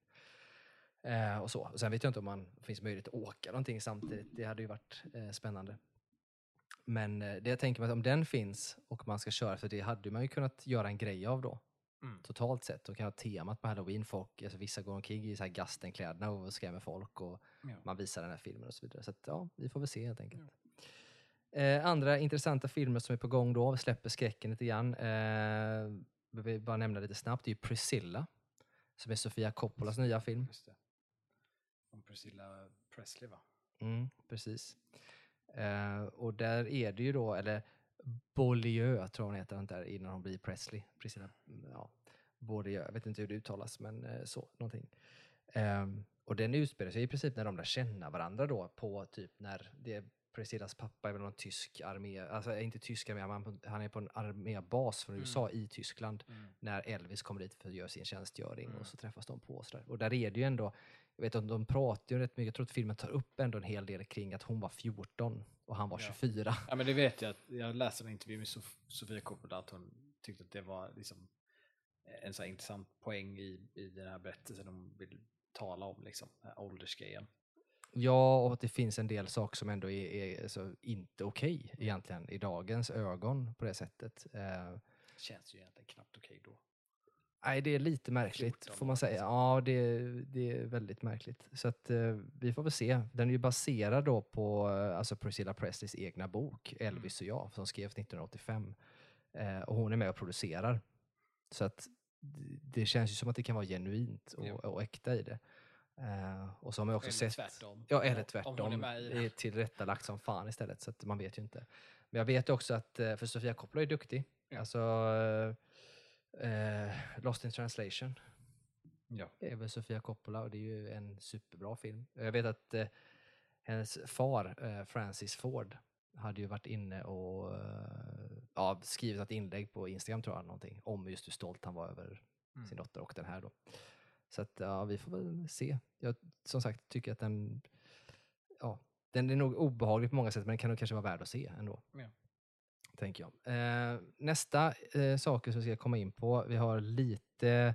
Eh, och så. Och sen vet jag inte om man finns möjlighet att åka någonting samtidigt. Det hade ju varit eh, spännande. Men eh, det jag tänker mig att om den finns och man ska köra, för det hade man ju kunnat göra en grej av då. Mm. Totalt sett. Och kan ha temat på halloween. Folk, alltså vissa går omkring i så här Gastenkläderna och skrämmer folk. Och Ja. man visar den här filmen och så vidare. Så att, ja, vi får väl se helt enkelt. Eh, andra intressanta filmer som är på gång då, vi släpper skräcken lite grann. Eh, vill bara nämna lite snabbt, det är ju Priscilla. Som är Sofia Coppolas nya film. Just det. Om Priscilla Presley va? Mm, precis. Eh, och där är det ju då, eller Beaulieu tror hon heter, där, innan hon blir Presley. Priscilla, mm, ja, Beaulieu, jag vet inte hur det uttalas, men eh, så, någonting. Ehm, och den utspelar sig i princip när de lär känna varandra då, på typ när det är Priscillas pappa är väl någon tysk armé, alltså inte tysk armé, han är på en armébas från Mm. USA i Tyskland när Elvis kommer dit för att göra sin tjänstgöring Mm. och så träffas de på och sådär. Och där är det ju ändå, jag vet att de pratar ju rätt mycket, jag tror att filmen tar upp ändå en hel del kring att hon var 14 och han var Ja. 24. Ja men det vet jag, jag läste en intervju med Sof- Sofia Coppola att hon tyckte att det var liksom en så intressant poäng i, i den här berättelsen de vill tala om, liksom, åldersgrejen. Ja, och att det finns en del saker som ändå är, är alltså, inte okej egentligen i dagens ögon på det sättet. Eh, Känns ju egentligen knappt okej då. Nej, det är lite märkligt 14 får man säga. Ja, det, det är väldigt märkligt. Så att eh, vi får väl se. Den är ju baserad då på eh, alltså Priscilla Presleys egna bok Elvis och jag som skrevs 1985. Eh, och hon är med och producerar. Så att d- det känns ju som att det kan vara genuint och, Ja. och äkta i det. Eh, och så har man också Eller sett... tvärtom. Ja, eller Om- tvärtom. Om hon är med i det är det. tillrättalagt som fan istället, så att man vet ju inte. Men jag vet också att, eh, för Sofia Coppola är duktig. Ja. Alltså, eh, Lost in translation Ja. är väl Sofia Coppola och det är ju en superbra film. Jag vet att eh, hennes far, eh, Francis Ford, hade ju varit inne och eh, ja, skrivit ett inlägg på Instagram tror jag, någonting, om just hur stolt han var över Mm. sin dotter och den här då. Så att ja, vi får väl se. Jag som sagt tycker att den, ja, den är nog obehaglig på många sätt men den kan nog kanske vara värd att se ändå. Ja. Tänker jag. Eh, nästa eh, saker som vi ska komma in på, vi har lite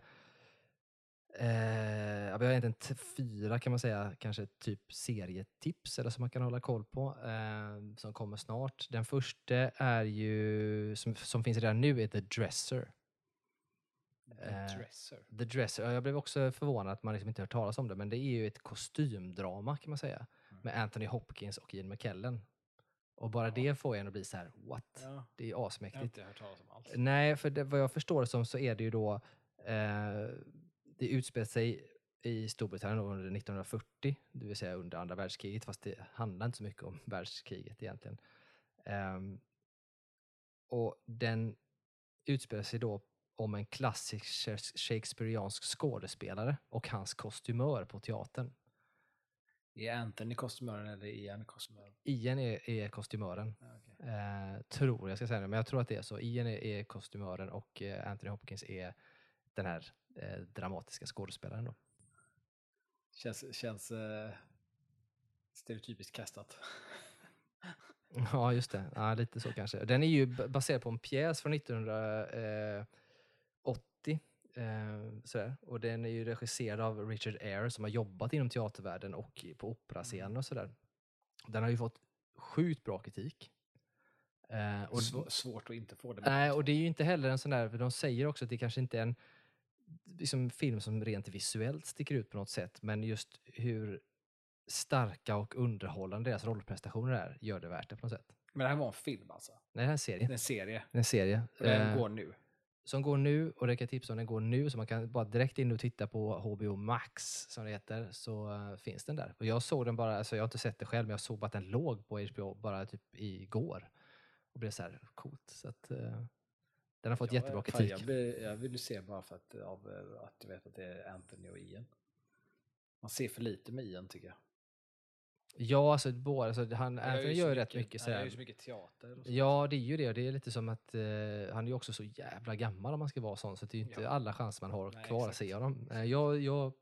Eh, vi har egentligen fyra kan man säga, kanske typ serietips eller som man kan hålla koll på eh, som kommer snart. Den första är ju, som, som finns redan nu, är The Dresser. The Eh, Dresser. The Dresser, ja, jag blev också förvånad att man liksom inte hört talas om det, men det är ju ett kostymdrama kan man säga. Mm. Med Anthony Hopkins och Ian McKellen. Och bara det får en att bli så här: what? Ja, Det är jag har asmäktigt. inte hört talas om alls. Nej, för det, vad jag förstår det som så är det ju då, eh, det utspelar sig i Storbritannien under 1940, det vill säga under andra världskriget, fast det handlar inte så mycket om världskriget egentligen. Ehm, och den utspelar sig då om en klassisk shakespeariansk skådespelare och hans kostymör på teatern. Är Anthony kostymören eller Ian kostymören? Ian är, är kostymören, Ja, okej. eh, tror jag ska säga det, men jag tror att det är så. Ian är, är kostymören och eh, Anthony Hopkins är den här eh, dramatiska skådespelaren. Då. Känns, känns eh, stereotypiskt kastat. Ja, just det. Ja, lite så kanske. Den är ju baserad på en pjäs från 1980 Eh, sådär. Och den är ju regisserad av Richard Eyre som har jobbat inom teatervärlden och på operascenen och sådär. Den har ju fått sjukt bra kritik. Eh, och, Svå- svårt att inte få det. nej, och det är ju inte heller en sån där, för de säger också att det kanske inte är en liksom, film som rent visuellt sticker ut på något sätt, men just hur starka och underhållande deras rollprestationer är, gör det värt det på något sätt. Men det här var en film alltså? Nej, det här är en serie. Det är en serie? Det är en serie. Och den eh, går nu? Som går nu, och det kan jag tipsa om, den går nu, så man kan bara direkt in och titta på HBO Max, som det heter, så eh, finns den där. Och jag såg den bara, alltså jag har inte sett det själv, men jag såg bara att den låg på HBO bara typ igår. Och blev så här, coolt. Så att, eh, den har fått Ja, jättebra kritik. Jag, blir, jag vill se bara för att, av, eh, att jag vet att det är Anthony och Ian. Man ser för lite med Ian tycker jag. Ja, alltså, båda, alltså han, Anthony gör ju rätt mycket Han gör ju så mycket teater. Och sånt. Ja, det är ju det. Det är lite som att eh, han är ju också så jävla gammal om man ska vara sån, så det är ju inte Ja. alla chanser man har Nej, kvar att exakt. se honom. Eh, jag, jag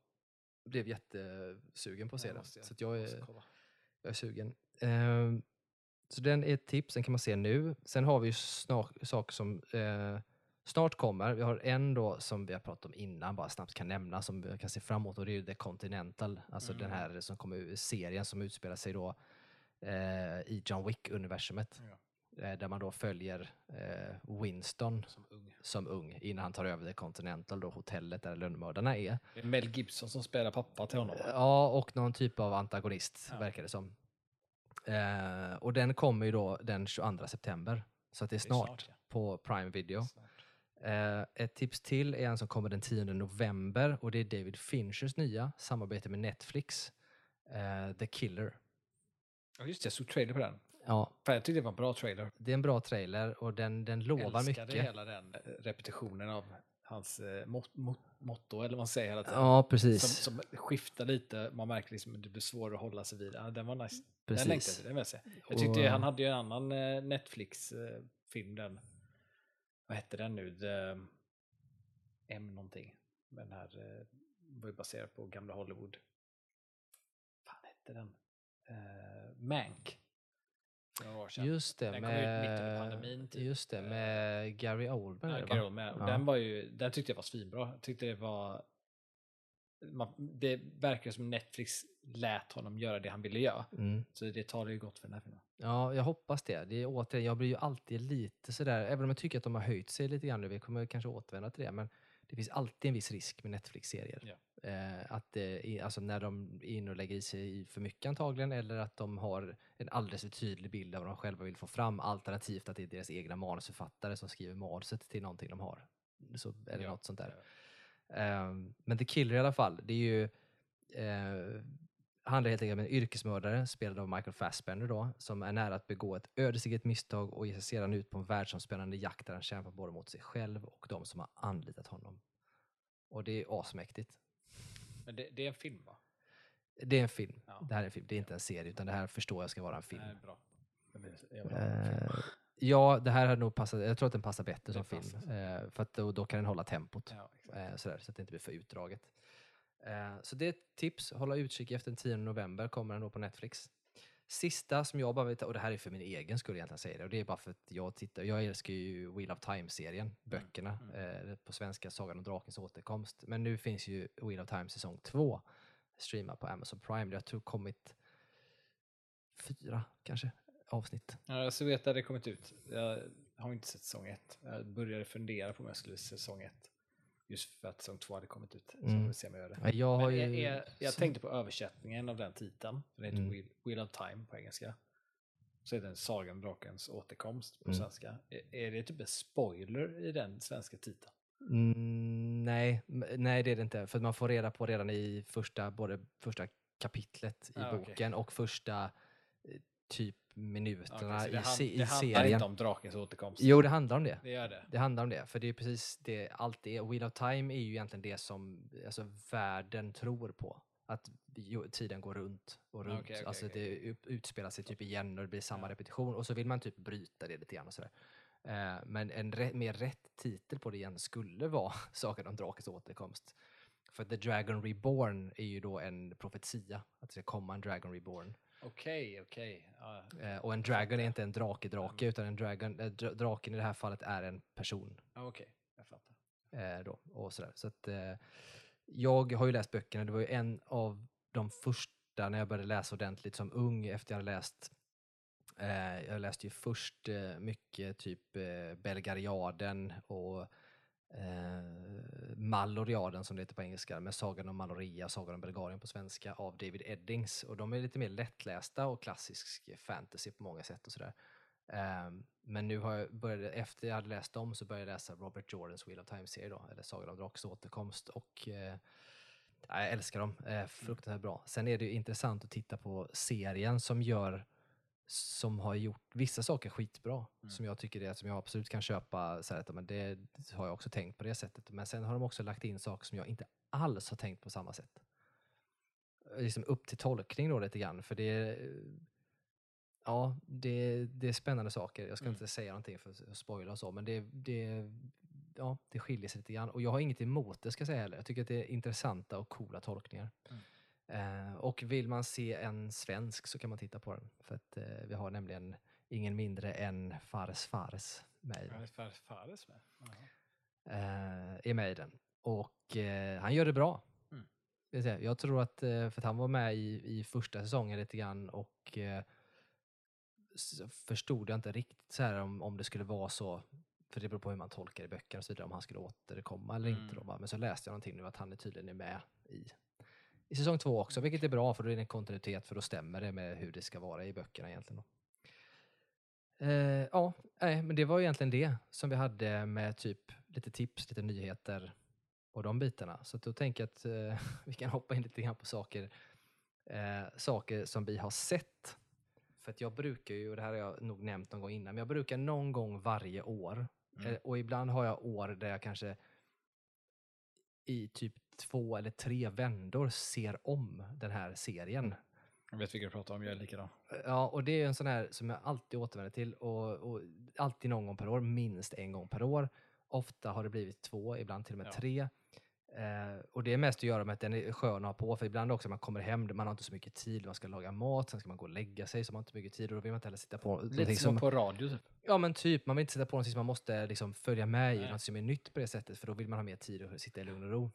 blev jättesugen på att se den, så att jag är, jag är sugen. Ehm, så den är ett tips, den kan man se nu. Sen har vi ju snart, saker som eh, snart kommer. Vi har en då som vi har pratat om innan, bara snabbt kan nämna, som vi kan se fram emot och det är ju The Continental, alltså den Mm. här som kommer, serien som utspelar sig då eh, i John Wick-universumet. Eh, där man då följer eh, Winston Som ung. som ung innan han tar över The Continental, då hotellet där lönnmördarna är. Det är Mel Gibson som spelar pappa till honom? Ja, och någon typ av antagonist Ja. verkar det som. Eh, och den kommer ju då den 22 september, så att det är Det är snart, snart, ja. på Prime Video. Snart. Eh, ett tips till är en som kommer den 10 november och det är David Finchers nya samarbete med Netflix, eh, The Killer. Ja just det, jag såg trailer på den. Ja, Fan, jag tyckte det var en bra trailer. det är en bra trailer och den, den lovar Älskade mycket. hela den eh, repetitionen av hans eh, mot, mot, motto, eller vad man säger hela tiden. Ja, precis. Som, som skiftar lite, man märker liksom att det blir svårare att hålla sig vid. Ja, den var nice. Den längtade precis. jag till, den vill jag se. Jag tyckte Och- han hade ju en annan Netflix-film, den, vad hette den nu? The, M någonting. Den här eh, var ju baserad på gamla Hollywood. fan hette den? Uh, Mank. För några år sedan. Just det, Den kom ut mitt under med, pandemin, typ. just det, med Gary Oldman. Ja, med. Och Ja. Den, var ju, den tyckte jag var svinbra. Jag tyckte det var... Man, det verkar som Netflix lät honom göra det han ville göra. Mm. Så det tar det ju gott för den här filmen. Ja, jag hoppas det. det är återigen, jag blir ju alltid lite sådär, även om jag tycker att de har höjt sig lite grann nu, vi kommer kanske återvända till det, men det finns alltid en viss risk med Netflix-serier. Eh, att eh, alltså när de är inne och lägger i sig för mycket antagligen, eller att de har en alldeles för tydlig bild av vad de själva vill få fram, alternativt att det är deras egna manusförfattare som skriver manuset till någonting de har. Så det Ja, något sånt där. ja. Ehm, men The Killer i alla fall, det är ju eh, handlar helt enkelt om en yrkesmördare spelad av Michael Fassbender då, som är nära att begå ett ödesdigert misstag och ger sig sedan ut på en världsomspännande jakt där han kämpar både mot sig själv och de som har anlitat honom. Och det är asmäktigt. Men det, det är en film va? Det är en film. Ja. Det här är en film. Det är inte en serie, utan det här förstår jag ska vara en film. Nej, bra. Film. Eh, ja, det här hade nog passat. Jag tror att den passar bättre Det som film. passar. Eh, för att då, då kan den hålla tempot. Ja. Eh, sådär, så att det inte blir för utdraget. Eh, så det är ett tips. Hålla utkik efter den 10 november. Kommer den då på Netflix. Sista som jag bara vill ta, och det här är för min egen skull egentligen säger det, och det är bara för att jag tittar, jag älskar ju Wheel of Time-serien, böckerna, Eh, på svenska Sagan om drakens återkomst. Men nu finns ju Wheel of Time säsong 2 streamad på Amazon Prime. Det har tror kommit fyra kanske avsnitt. Ja, jag så vet att det kommit ut. Jag har inte sett säsong ett. Jag började fundera på om jag skulle se säsong ett. Just för att säsong två hade kommit ut. Så Mm. jag vill se om jag gör det. Ja, Jag har Men ju... jag, jag, jag så- tänkte på översättningen av den titeln. Den heter Mm. Wheel, Wheel of Time på engelska. Så är den Sagan drakens återkomst på Mm. svenska. Är, är det typ en spoiler i den svenska titeln? Mm, nej, nej det är det inte. För man får reda på redan i första, både första kapitlet i Ah, boken och första eh, typ minuterna så det, i, hand, se- i det handlar serien. inte om drakens återkomst? Jo, det handlar om det. Det gör det. Det handlar om det, för det är precis det allt det är. Wheel of Time är ju egentligen det som alltså, världen tror på. Att tiden går runt och runt. Okej, okej, alltså det ut- utspelar sig typ igen och det blir samma Ja. repetition och så vill man typ bryta det lite grann och sådär. Eh, men en re- mer rätt titel på det igen skulle vara Sagan om drakens återkomst. För The Dragon Reborn är ju då en profetia, att det ska komma en Dragon Reborn. Okej, okej. Ja, Eh, och en dragon är inte en drake-drake, utan en dragon, dra- draken i det här fallet är en person. ja, okej. Jag fattar. Eh, då, och sådär. Så att, eh, jag har ju läst böckerna, det var ju en av de första när jag började läsa ordentligt som ung efter jag hade läst jag läste ju först mycket typ Belgariaden och Maloriaden som det heter på engelska, med Sagan om Maloria, Sagan om Belgarien på svenska av David Eddings. Och de är lite mer lättlästa och klassisk fantasy på många sätt och sådär. Um, men nu har jag börjat, efter jag hade läst dem så började jag läsa Robert Jordans Wheel of Time-serie då, eller Sagan om Drakes återkomst. Och uh, jag älskar dem, uh, fruktansvärt bra. Sen är det ju intressant att titta på serien som gör som har gjort vissa saker skitbra, mm. som jag tycker det, som jag absolut kan köpa. Så här, men det har jag också tänkt på det sättet. Men sen har de också lagt in saker som jag inte alls har tänkt på samma sätt. Liksom upp till tolkning då lite grann, för det Ja, det, det är spännande saker. Jag ska mm. inte säga någonting för att spoila och så, men det, det, ja, det skiljer sig lite grann. Och jag har inget emot det ska jag säga heller. Jag tycker att det är intressanta och coola tolkningar. Mm. Eh, och vill man se en svensk så kan man titta på den. För att eh, vi har nämligen ingen mindre än Fares Fares med. Fares Fares med? Eh, är med i den. Och eh, han gör det bra. Mm. Jag tror att, för att han var med i, i första säsongen lite grann och eh, förstod jag inte riktigt så här om, om det skulle vara så, för det beror på hur man tolkar i böckerna och så vidare, om han skulle återkomma eller mm. inte. Då, mm. Men så läste jag någonting nu att han är tydligen är med i, i säsong två också, vilket är bra för då är det en kontinuitet för då stämmer det med hur det ska vara i böckerna egentligen. Eh, ja, nej, men det var egentligen det som vi hade med typ lite tips, lite nyheter och de bitarna. Så då tänker jag att eh, vi kan hoppa in lite grann på saker, eh, saker som vi har sett för att jag brukar ju, och det här har jag nog nämnt någon gång innan, men jag brukar någon gång varje år, mm. Eh, och ibland har jag år där jag kanske i typ två eller tre vändor ser om den här serien. Jag vet vilka du pratar om, jag är likadan. Ja, och det är en sån här som jag alltid återvänder till och, och alltid någon gång per år, minst en gång per år. Ofta har det blivit två, ibland till och med ja. tre. Eh, och det är mest att göra med att den är skön att ha på, för ibland också man kommer hem, man har inte så mycket tid, man ska laga mat, sen ska man gå och lägga sig, så man har inte mycket tid och då vill man inte heller sitta på... Lite som på radio typ? Ja men typ, man vill inte sitta på något som man måste liksom följa med i, något som är nytt på det sättet, för då vill man ha mer tid att sitta i lugn och ro.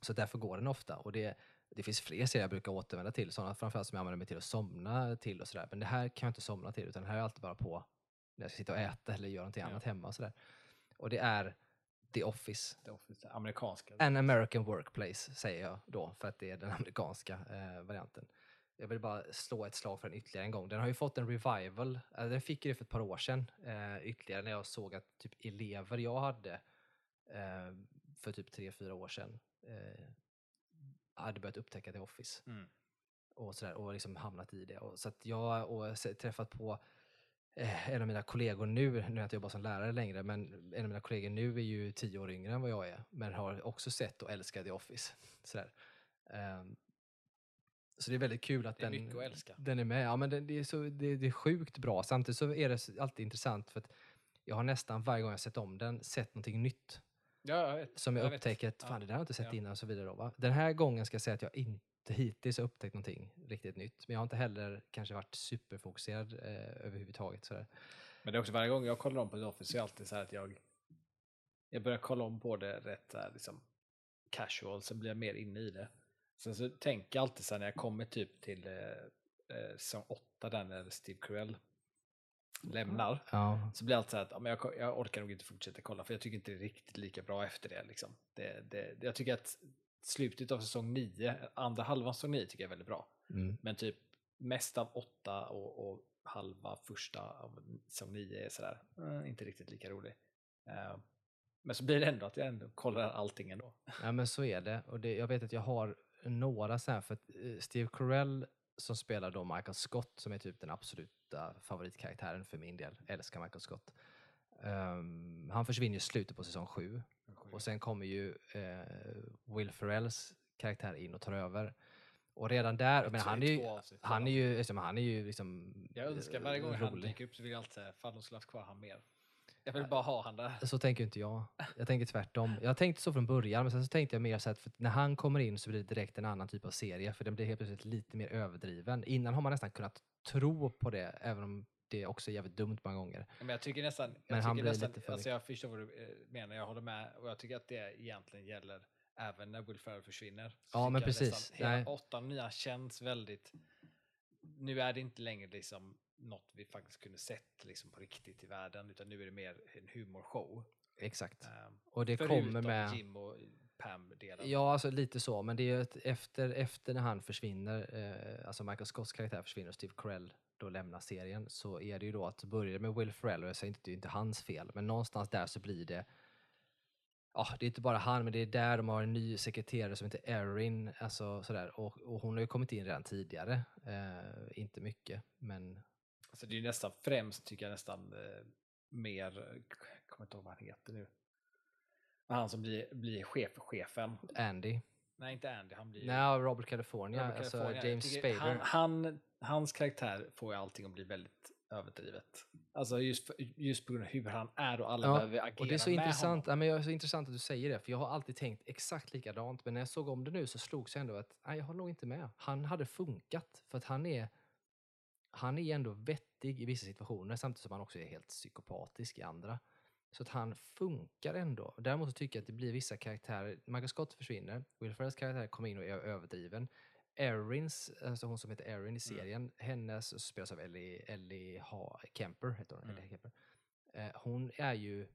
Så därför går den ofta. Och det, det finns fler serier jag brukar återvända till, sådana framförallt som jag använder mig till att somna till och sådär. Men det här kan jag inte somna till, utan det här är alltid bara på när jag ska sitta och äta eller göra någonting ja. annat hemma och sådär. Och det är The Office. The Office, amerikanska. An American Workplace säger jag då, för att det är den amerikanska eh, varianten. Jag vill bara slå ett slag för den ytterligare en gång. Den har ju fått en revival. Eh, den fick ju det för ett par år sedan eh, ytterligare när jag såg att typ elever jag hade eh, för typ tre, fyra år sedan eh, hade börjat upptäcka The Office. Mm. Och, sådär, och liksom hamnat i det. Och, så att jag har träffat på en av mina kollegor nu, nu har jag inte jobbat som lärare längre, men en av mina kollegor nu är ju tio år yngre än vad jag är, men har också sett och älskat The Office. Sådär. Um, så det är väldigt kul att, den, den, är med. Ja, men det, det, är så, det, det, är sjukt bra. Samtidigt så är det alltid intressant för att jag har nästan varje gång jag sett om den sett någonting nytt. Ja, jag vet. Som jag, jag upptäcker att fan, det där har jag inte sett ja. innan och så vidare. Då, va? Den här gången ska jag säga att jag inte hittills har upptäckt någonting riktigt nytt. Men jag har inte heller kanske varit superfokuserad eh, överhuvudtaget. Sådär. Men det är också varje gång jag kollar om på The Office så är det alltid så att jag, jag börjar kolla om på det rätt där, liksom, casual, så blir jag mer inne i det. Sen så tänker jag alltid så här, när jag kommer typ till eh, eh säsong 8 där när Steve Carell lämnar. Ja. Så blir alltid så att ja, men jag, jag orkar nog inte fortsätta kolla för jag tycker inte det är riktigt lika bra efter det. Liksom. det, det jag tycker att slutet av säsong 9, andra halvan säsong 9 tycker jag är väldigt bra. Mm. Men typ mest av 8 och, och halva första av säsong 9 är sådär, eh, inte riktigt lika rolig. Uh, men så blir det ändå att jag ändå kollar allting ändå. Ja men så är det. Och det, jag vet att jag har några så här, för att eh, Steve Carell som spelar då Michael Scott, som är typ den absoluta favoritkaraktären för min del, älskar Michael Scott. Um, han försvinner i slutet på säsong 7 och sen kommer ju eh, Will Ferrells karaktär in och tar över. Och redan där, men han är ju, han är ju, liksom, han är ju liksom Jag önskar varje gång rolig. han dyker upp så vill jag alltid säga, fan de skulle haft kvar han mer. Jag vill bara ha han där. Så tänker inte jag. Jag tänker tvärtom. Jag tänkte så från början, men sen så tänkte jag mer så att när han kommer in så blir det direkt en annan typ av serie, för den blir helt plötsligt lite mer överdriven. Innan har man nästan kunnat tro på det, även om det är också jävligt dumt många gånger. Men jag tycker nästan, Men jag, tycker nästan lite för alltså jag förstår vad du eh, menar, jag håller med. Och jag tycker att det egentligen gäller även när Will Ferrell försvinner. Ja, men jag nästan precis. Hela Nej. åttan och nian känns väldigt... Nu är det inte längre liksom något vi faktiskt kunde sett liksom på riktigt i världen, utan nu är det mer en humorshow. Exakt. Um, Och det kommer med... Jim och Pam-delen. Ja, alltså lite så, men det är ett, efter, efter när han försvinner, eh, alltså Michael Scotts karaktär försvinner och Steve Carell då lämnar serien, så är det ju då att börja med Will Ferrell, och jag säger inte att det är inte hans fel, men någonstans där så blir det Ja, det är inte bara han, men det är där de har en ny sekreterare som heter Erin, alltså sådär, och, och hon har ju kommit in redan tidigare, eh, inte mycket, men Alltså det är ju nästan främst, tycker jag nästan, eh, mer, jag kommer inte ihåg vad han heter nu. Han som blir, blir chef, chefen. Andy, Nej, inte Andy, han blir ju- nej, Robert California, Robert alltså California. James Spader. Han, han, hans karaktär får ju allting att bli väldigt överdrivet. Alltså just, för, just på grund av hur han är och alla Ja, behöver agera Och det är så med intressant, honom. ja, men jag är så intressant att du säger det, för jag har alltid tänkt exakt likadant, men när jag såg om det nu så slogs jag ändå att nej, jag håller nog inte med. Han hade funkat, för att han är, han är ändå vettig i vissa situationer, samtidigt som han också är helt psykopatisk i andra. Så att han funkar ändå. Däremot så tycker jag att det blir vissa karaktärer, Michael Scott försvinner, Will Ferrells karaktär kommer in och är överdriven. Erins, alltså hon som heter Mm. Erin i serien, hennes spelas av Ellie, Ellie ha Kemper, heter hon. Mm. Ellie Kemper. Eh, hon är ju,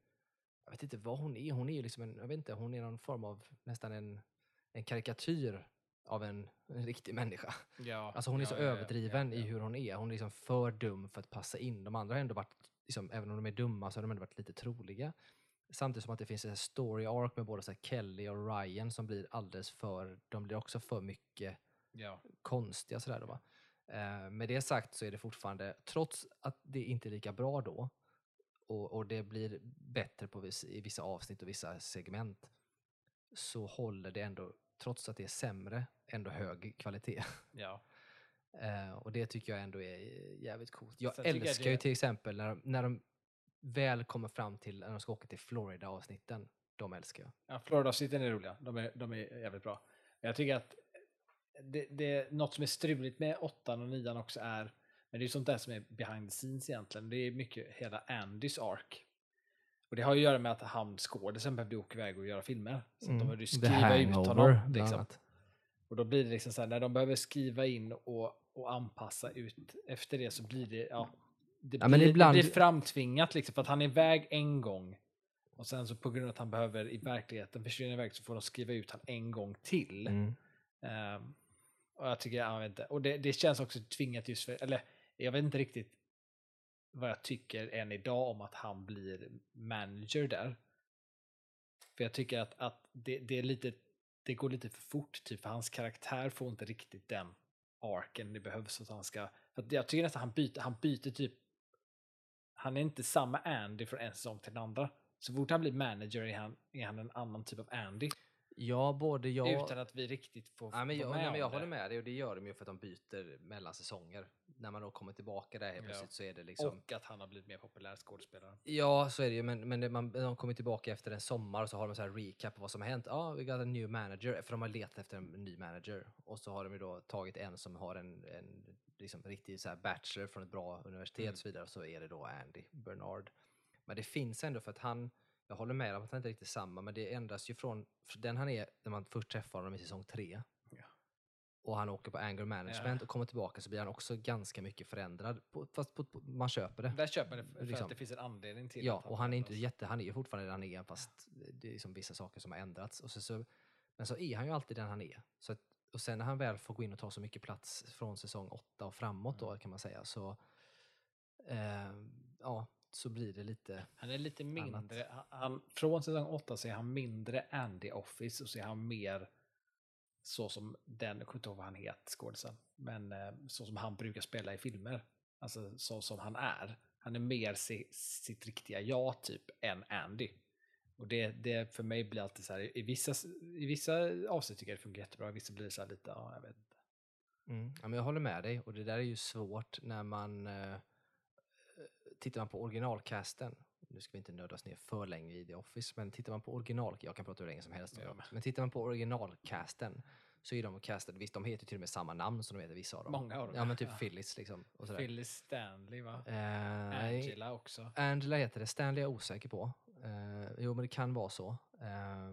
jag vet inte vad hon är, hon är ju liksom en, jag vet inte, hon är någon form av nästan en, en karikatyr av en, en riktig människa. Ja, Alltså hon är ja, så ja, överdriven i hur hon är. Hon är liksom för dum för att passa in. De andra har ändå varit, liksom, även om de är dumma, så har de ändå varit lite troliga. Samtidigt som att det finns en story arc med både så Kelly och Ryan som blir alldeles för, de blir också för mycket Ja, konstiga sådär då va. Eh, med det sagt så är det fortfarande, trots att det inte är lika bra då, och, och det blir bättre på viss, i vissa avsnitt och vissa segment, så håller det ändå, trots att det är sämre, ändå hög kvalitet. ja. Eh, och det tycker jag ändå är jävligt coolt. Jag Sen tycker jag älskar det- ju till exempel när de, när de väl kommer fram till, när de ska åka till Florida-avsnitten, de älskar jag. ja Florida-avsnitten är roliga. De är, de är jävligt bra. Jag tycker att det, det, något som är struligt med åttan och nian också är, men det är sånt där som är behind the scenes egentligen, det är mycket hela Andys ark. Och det har ju att göra med att han, skådisen, behövde åka iväg och göra filmer. Så att de behövde skriva ut honom. Liksom. Och då blir det liksom så här, när de behöver skriva in och, och anpassa ut efter det så blir det, ja, det, Ja, blir, men ibland- det blir framtvingat liksom, för att han är iväg en gång. Och sen så på grund av att han behöver i verkligheten försvinna iväg så får de skriva ut han en gång till. Mm. Ehm, och jag tycker, jag vet inte, och det, det känns också tvingat just för, eller jag vet inte riktigt vad jag tycker än idag om att han blir manager där. För jag tycker att, att det, det är lite, det går lite för fort, typ, för hans karaktär får inte riktigt den arken det behövs att han ska, att jag tycker nästan han byter, han byter typ, han är inte samma Andy från en säsong till den andra. Så fort han blir manager är han, är han en annan typ av Andy. Ja, både jag... Utan att vi riktigt får Ja, men jag, nej, med men jag håller det. med dig och det gör de ju för att de byter mellan säsonger. När man då kommer tillbaka där helt Ja. plötsligt så är det liksom... Och att han har blivit mer populär skådespelare. Ja, så är det ju, men, men man, de kommer tillbaka efter en sommar och så har de så här recap på vad som har hänt. Ja, ah, we got a new manager, för de har letat efter en ny manager. Och så har de ju då tagit en som har en, en liksom riktig så här bachelor från ett bra universitet Mm. och så vidare. Och så är det då Andy Bernard. Men det finns ändå för att han, jag håller med om att han inte är riktigt samma, men det ändras ju från den han är när man först träffar honom i säsong tre. Och han åker på anger management Ja. och kommer tillbaka så blir han också ganska mycket förändrad. På, fast på, på, man köper det. Där köper det för Liksom. att det finns en anledning till Ja, att och han är inte jätte, han är ju fortfarande den han är fast det är liksom vissa saker som har ändrats. Och så, så, men så är han ju alltid den han är. Så att, och sen när han väl får gå in och ta så mycket plats från säsong åtta och framåt Mm. då kan man säga så eh, ja, så blir det lite Han är lite mindre, han- han, från säsong 8 så är han mindre Andy Office och så är han mer så som den, jag kommer inte ihåg vad han heter, skådisen, men eh, så som han brukar spela i filmer. Alltså så som han är. Han är mer si, sitt riktiga jag typ än Andy. Och det, det för mig blir alltid så här, i vissa, i vissa avsnitt tycker jag det funkar jättebra, i vissa blir det så här lite, ja jag vet inte. Mm. Ja, men jag håller med dig och det där är ju svårt när man eh, tittar man på originalcasten. Nu ska vi inte nödas ner för länge i The Office, men tittar man på original, jag kan prata hur länge som helst Ja, men- tittar man på originalcasten så är de castade, visst de heter till och med samma namn som de heter vissa av dem. Många av dem. Ja men typ Phyllis liksom. Och sådär. Phyllis Stanley va? Eh, Angela också. Angela heter det, Stanley är jag osäker på. Eh, jo men det kan vara så. Eh,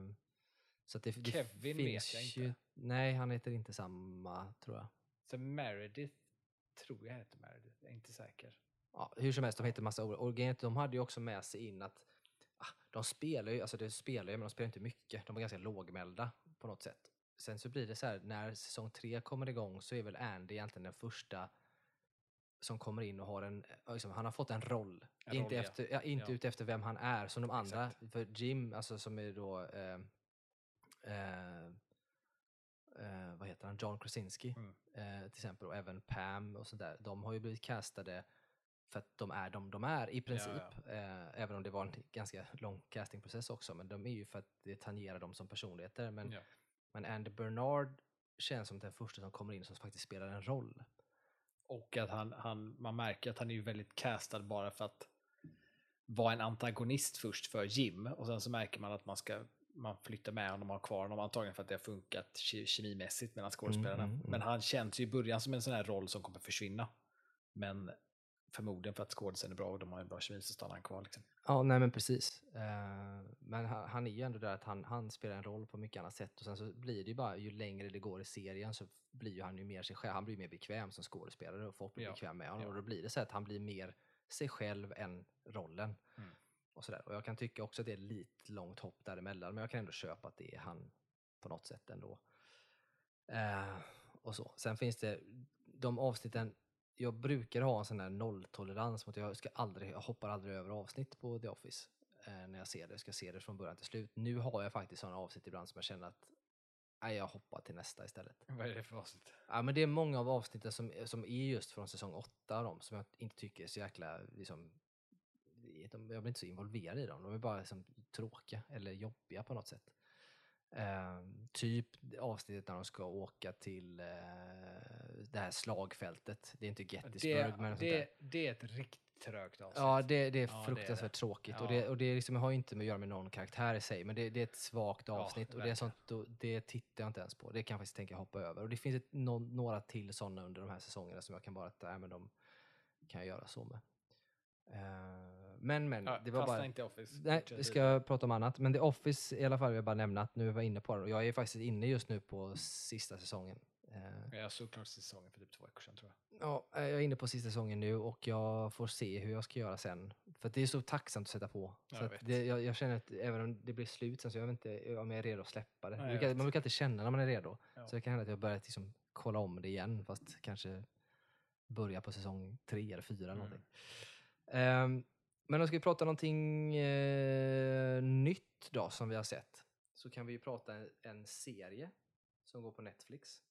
så det, det Kevin finns vet jag ju, inte. Nej, han heter inte samma tror jag. Så Meredith tror jag heter Meredith, jag är inte säker. Ja, hur som helst, de heter massa olika. Och de hade ju också med sig in att ah, de spelar ju, alltså det spelar ju, men de spelar inte mycket. De var ganska lågmälda på något sätt. Sen så blir det så här, när säsong tre kommer igång så är väl Andy egentligen den första som kommer in och har en, liksom, han har fått en roll. En inte roll, efter, ja, inte Ja. ut efter vem han är som de andra. Exakt. För Jim, alltså som är då, eh, eh, eh, vad heter han, John Krasinski Mm. eh, till exempel och även Pam och sådär. De har ju blivit castade för att de är de de är i princip. Eh, även om det var en ganska lång castingprocess också. Men de är ju för att det tangerar dem som personligheter. Men, Ja. men Andy Bernard känns som den första som kommer in som faktiskt spelar en roll. Och att han, han, man märker att han är ju väldigt castad bara för att vara en antagonist först för Jim. Och sen så märker man att man ska man flyttar med honom och har kvar honom antagligen för att det har funkat ke- kemimässigt mellan skådespelarna. mm, mm. Men han känns ju i början som en sån här roll som kommer försvinna. Men förmodligen för att skådisen är bra och de har en bra kemi så stannar han kvar. Liksom. Ja, nej men precis. Eh, men han, han är ju ändå där att han, han spelar en roll på mycket annat sätt. Och sen så blir det ju bara, ju längre det går i serien så blir ju han ju mer sig själv. Han blir mer bekväm som skådespelare och folk blir Ja, bekväma med honom. ja. Och då blir det så att han blir mer sig själv än rollen. Mm. Och, så där. och jag kan tycka också att det är lite långt hopp däremellan. Men jag kan ändå köpa att det är han på något sätt ändå. Eh, och så. Sen finns det de avsnitten, jag brukar ha en sån här nolltolerans mot jag ska aldrig, jag hoppar aldrig över avsnitt på The Office eh, när jag ser det. Jag ska se det från början till slut. Nu har jag faktiskt sådana avsnitt ibland som jag känner att nej, jag hoppar till nästa istället. Vad är det för avsnitt? Ja, men det är många av avsnitten som, som är just från säsong åtta av dem som jag inte tycker är så jäkla, liksom, de, jag blir inte så involverad i dem. De är bara liksom, tråkiga eller jobbiga på något sätt. Ehm, typ avsnittet när de ska åka till eh, det här slagfältet. Det är inte Gettysburg Det, men något sånt där. det, det är ett riktigt trögt avsnitt. Ja, det, det är Ja, det är fruktansvärt det. tråkigt. Och Ja. det, och det liksom har ju inte med att göra med någon karaktär i sig, men det, är ett svagt Ja, avsnitt. och det, är sånt, det tittar jag inte ens på. Det kan jag faktiskt tänka hoppa över. Och det finns ett, nå- några till sådana under de här säsongerna som jag kan bara, nej men de kan jag göra så med. Eh, men, men, Ja, det var bara... inte Office. Nej, vi ska prata om annat. Men The Office i alla fall vill jag bara nämna att nu var jag inne på den. Och jag är faktiskt inne just nu på sista säsongen. Eh, Jag såg klart säsongen för typ två veckor sedan tror jag. Ja, eh, jag är inne på sista säsongen nu och jag får se hur jag ska göra sen. För det är så tacksamt att sätta på. Jag Så vet. det, jag, jag känner att även om det blir slut sen så jag vet inte om jag är redo att släppa det. Nej, Man jag brukar, man brukar alltid känna när man är redo. Ja. Så det kan hända att jag börjar liksom kolla om det igen fast kanske börja på säsong tre eller fyra Mm. någonting. Ehm, men om ska vi prata någonting eh, nytt då som vi har sett så kan vi ju prata en, en serie som går på Netflix.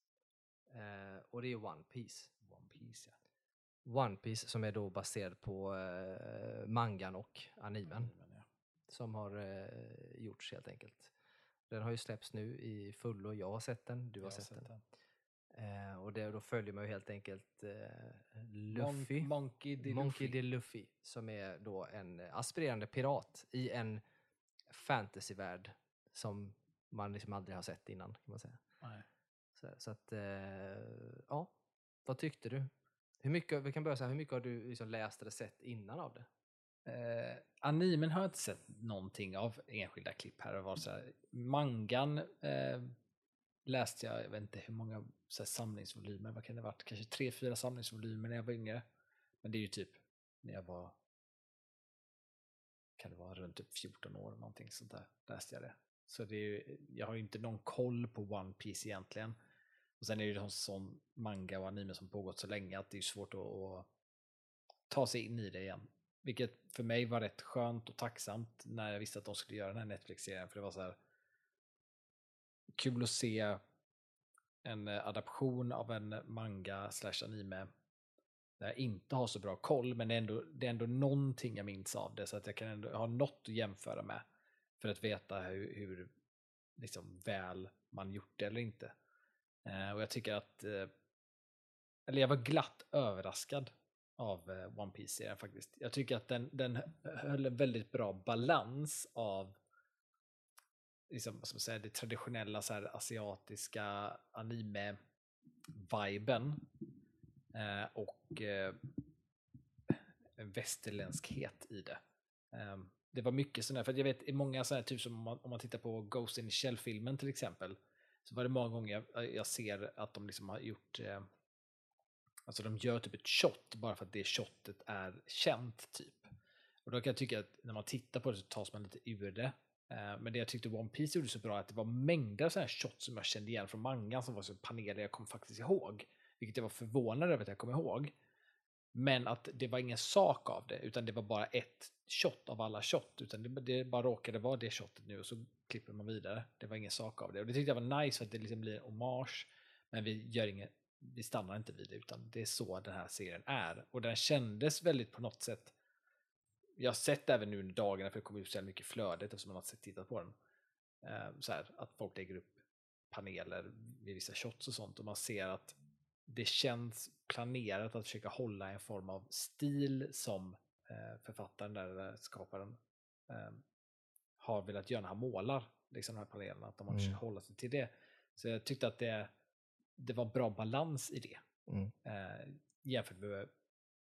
Eh, och det är One Piece. One Piece ja. One Piece som är då baserad på eh, mangan och animen Men, ja. som har eh, gjorts helt enkelt. Den har ju släppts nu i fullo. Jag har sett den, du har Jag sett, den. den. Eh, och det, då följer man ju helt enkelt eh, Mon- Luffy. Monkey D. Monkey. D. Luffy som är då en aspirerande pirat i en fantasyvärld som man liksom aldrig har sett innan kan man säga. Så, så att, eh, ja, vad tyckte du? Hur mycket, vi kan börja så här, hur mycket har du liksom läst eller sett innan av det? Eh, animen har jag inte sett någonting av enskilda klipp här. och var så här. Mangan eh, läste jag, jag vet inte hur många så här, samlingsvolymer, vad kan det ha varit? Kanske tre, fyra samlingsvolymer när jag var yngre. Men det är ju typ när jag var, kan det vara runt typ 14 år, någonting sånt där, läste jag det. Så det är ju, jag har ju inte någon koll på One Piece egentligen. Och sen är det ju en sån manga och anime som pågått så länge att det är svårt att, att ta sig in i det igen. Vilket för mig var rätt skönt och tacksamt när jag visste att de skulle göra den här Netflix-serien. För det var så här kul att se en eh, adaption av en manga slash anime där jag inte har så bra koll, men det är, ändå, det är ändå någonting jag minns av det så att jag kan ändå ha något att jämföra med för att veta hur, hur liksom väl man gjort det eller inte. Eh, och jag tycker att, eh, eller jag var glatt överraskad av eh, One Piece-serien faktiskt. Jag tycker att den, den höll en väldigt bra balans av liksom, vad ska man säga, det traditionella så här, asiatiska anime-viben eh, och eh, en västerländskhet i det. Um, det var mycket sådana, för jag vet i många sådana typ som om man, om man tittar på Ghost in the Shell-filmen till exempel, så var det många gånger jag, jag ser att de liksom har gjort, eh, alltså de gör typ ett shot bara för att det shotet är känt typ. Och då kan jag tycka att när man tittar på det så tas man lite ur det. Eh, men det jag tyckte One Piece gjorde så bra är att det var mängder av sådana här shots som jag kände igen från mangan som var så paneler jag kom faktiskt ihåg. Vilket jag var förvånad över att jag kom ihåg. Men att det var ingen sak av det, utan det var bara ett shot av alla shot. Utan det, det bara råkade vara det shotet nu och så klipper man vidare. Det var ingen sak av det. Och det tyckte jag var nice för att det liksom blir en hommage. Men vi gör ingen, vi stannar inte vid det, utan det är så den här serien är. Och den kändes väldigt på något sätt, jag har sett även nu under dagarna, för det kommer ut så mycket flödet eftersom man har sett tittat på den. Eh, så här, att folk lägger upp paneler vid vissa shots och sånt och man ser att det känns planerat att försöka hålla en form av stil som eh, författaren, eller skaparen, eh, har velat göra när han målar liksom, de här panelerna. Att de har mm. försökt hålla sig till det. Så jag tyckte att det, det var bra balans i det. Mm. Jämfört med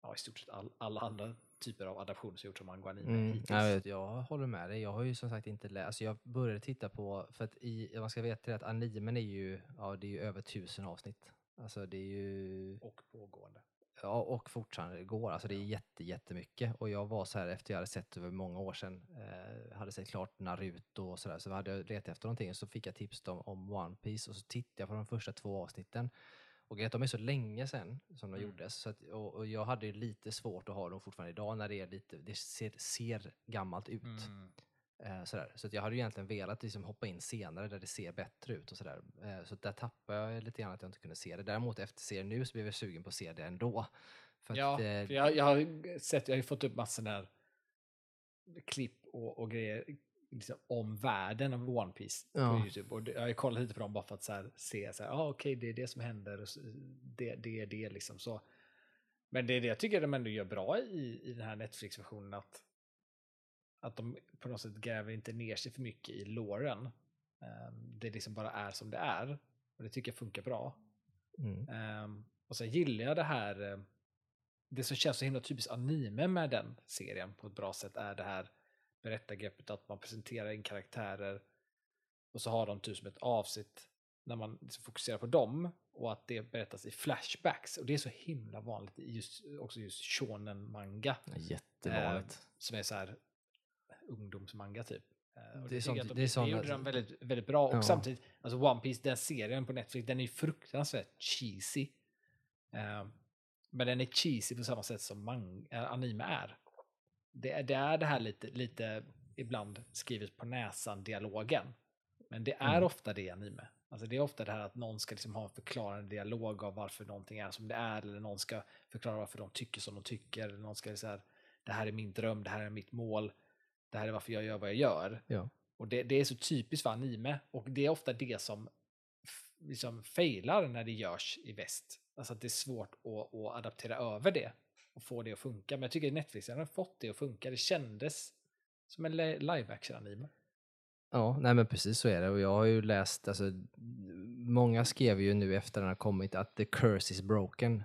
ja, i stort sett all, alla andra typer av adaptioner som gjorts av manga anime mm. hittills. Jag, vet, jag håller med dig. Jag har ju som sagt inte läst. Alltså jag började titta på, för att i, man ska veta att animen är ju, ja, det är ju över tusen avsnitt. Alltså det är ju... Och pågående. Ja, och fortfarande går. Alltså det är jätte, jättemycket. Och jag var så här efter jag hade sett över många år sedan, eh, hade sett klart Naruto och sådär, så hade jag letat efter någonting och så fick jag tips om, om One Piece och så tittade jag på de första två avsnitten. Och de är så länge sedan som de mm. gjordes, så att, och, och, jag hade lite svårt att ha dem fortfarande idag när det är lite, det ser, ser gammalt ut. Mm. Eh, sådär. Så jag hade egentligen velat liksom hoppa in senare där det ser bättre ut. och sådär. Eh, så där tappade jag lite grann att jag inte kunde se det. Däremot efter serien nu så blev jag sugen på att se det ändå. För ja, att, eh, jag, jag, har sett, jag har fått upp massor där klipp och, och grejer liksom, om världen av One Piece ja. på Youtube. Och jag har kollat lite på dem bara för att så här, se, så här, ah, okej okay, det är det som händer, och det, är det liksom. Så. Men det är det jag tycker de ändå gör bra i, i den här Netflix-versionen, att att de på något sätt gräver inte ner sig för mycket i låren. Um, det liksom bara är som det är. Och det tycker jag funkar bra. Mm. Um, och sen gillar jag det här, uh, det som känns så himla typiskt anime med den serien på ett bra sätt är det här berättargreppet att man presenterar in karaktärer och så har de typ som ett avsnitt när man liksom fokuserar på dem och att det berättas i flashbacks. Och det är så himla vanligt i just, också just shonen manga. Jättevanligt. Eh, som är så här, ungdomsmanga typ. Eh, och det, är sånt, de, det, är sånt, det gjorde de väldigt, väldigt bra. Och ja. samtidigt, alltså One Piece, den serien på Netflix, den är ju fruktansvärt cheesy. Uh, men den är cheesy på samma sätt som man, uh, anime är. Det, det, är det här lite, lite ibland skrivet på näsan-dialogen. Men det är mm. ofta det i anime. Alltså det är ofta det här att någon ska liksom ha en förklarande dialog av varför någonting är som det är, eller någon ska förklara varför de tycker som de tycker, eller någon ska säga det här är min dröm, det här är mitt mål det här är varför jag gör vad jag gör. Ja. Och det, det, är så typiskt för anime. Och det är ofta det som liksom failar när det görs i väst. Alltså att det är svårt att, att adaptera över det och få det att funka. Men jag tycker Netflix har fått det att funka. Det kändes som en live action anime. Ja, nej men precis så är det. Och jag har ju läst, alltså, många skrev ju nu efter den har kommit att the curse is broken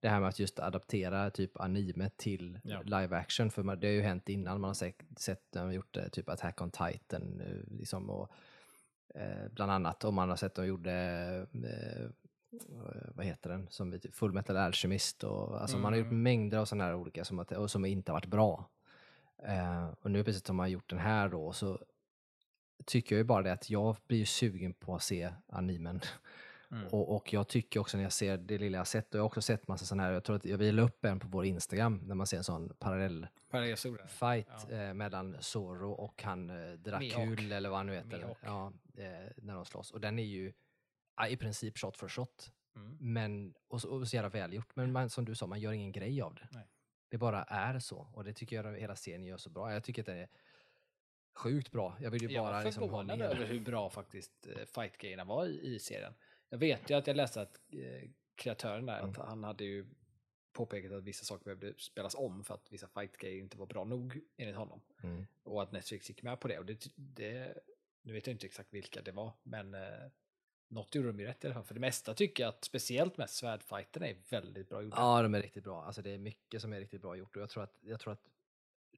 det här med att just adaptera typ anime till ja. live action. För det har ju hänt innan, man har sett, sett de har gjort det, typ Attack on Titan eh, liksom, och, eh, bland annat. Och man har sett de gjorde, eh, vad heter den, som Full Metal Alchemist. Och, alltså, mm. Man har gjort mm. mängder av sådana här olika som, och som inte har varit bra. Eh, och nu precis som man har gjort den här då så tycker jag ju bara det att jag blir sugen på att se animen. Mm. Och, och, jag tycker också när jag ser det lilla jag sett, och jag har också sett massa sådana här, jag tror att jag vill upp en på vår Instagram, när man ser en sån parallell fight ja. eh, mellan Zoro och han eh, Dracul eller vad han nu heter. Ja, eh, när de slåss. Och den är ju ja, i princip shot för shot. Mm. Men, och, och så jävla välgjort. Men man, som du sa, man gör ingen grej av det. Nej. Det bara är så. Och det tycker jag hela serien gör så bra. Jag tycker att det är sjukt bra. Jag vill ju bara jag liksom ha mer. över hur bra faktiskt eh, fight-grejerna var i, i serien. Jag vet ju att jag läste att eh, kreatören där, mm. att han hade ju påpekat att vissa saker behövde spelas om för att vissa fight-grejer inte var bra nog enligt honom. Mm. Och att Netflix gick med på det. Och det, det nu vet jag inte exakt vilka det var, men eh, något gjorde de ju rätt i alla fall. För det mesta tycker jag att speciellt med svärdfighterna är väldigt bra gjorda. Ja, de är riktigt bra. Alltså det är mycket som är riktigt bra gjort och jag tror att, jag tror att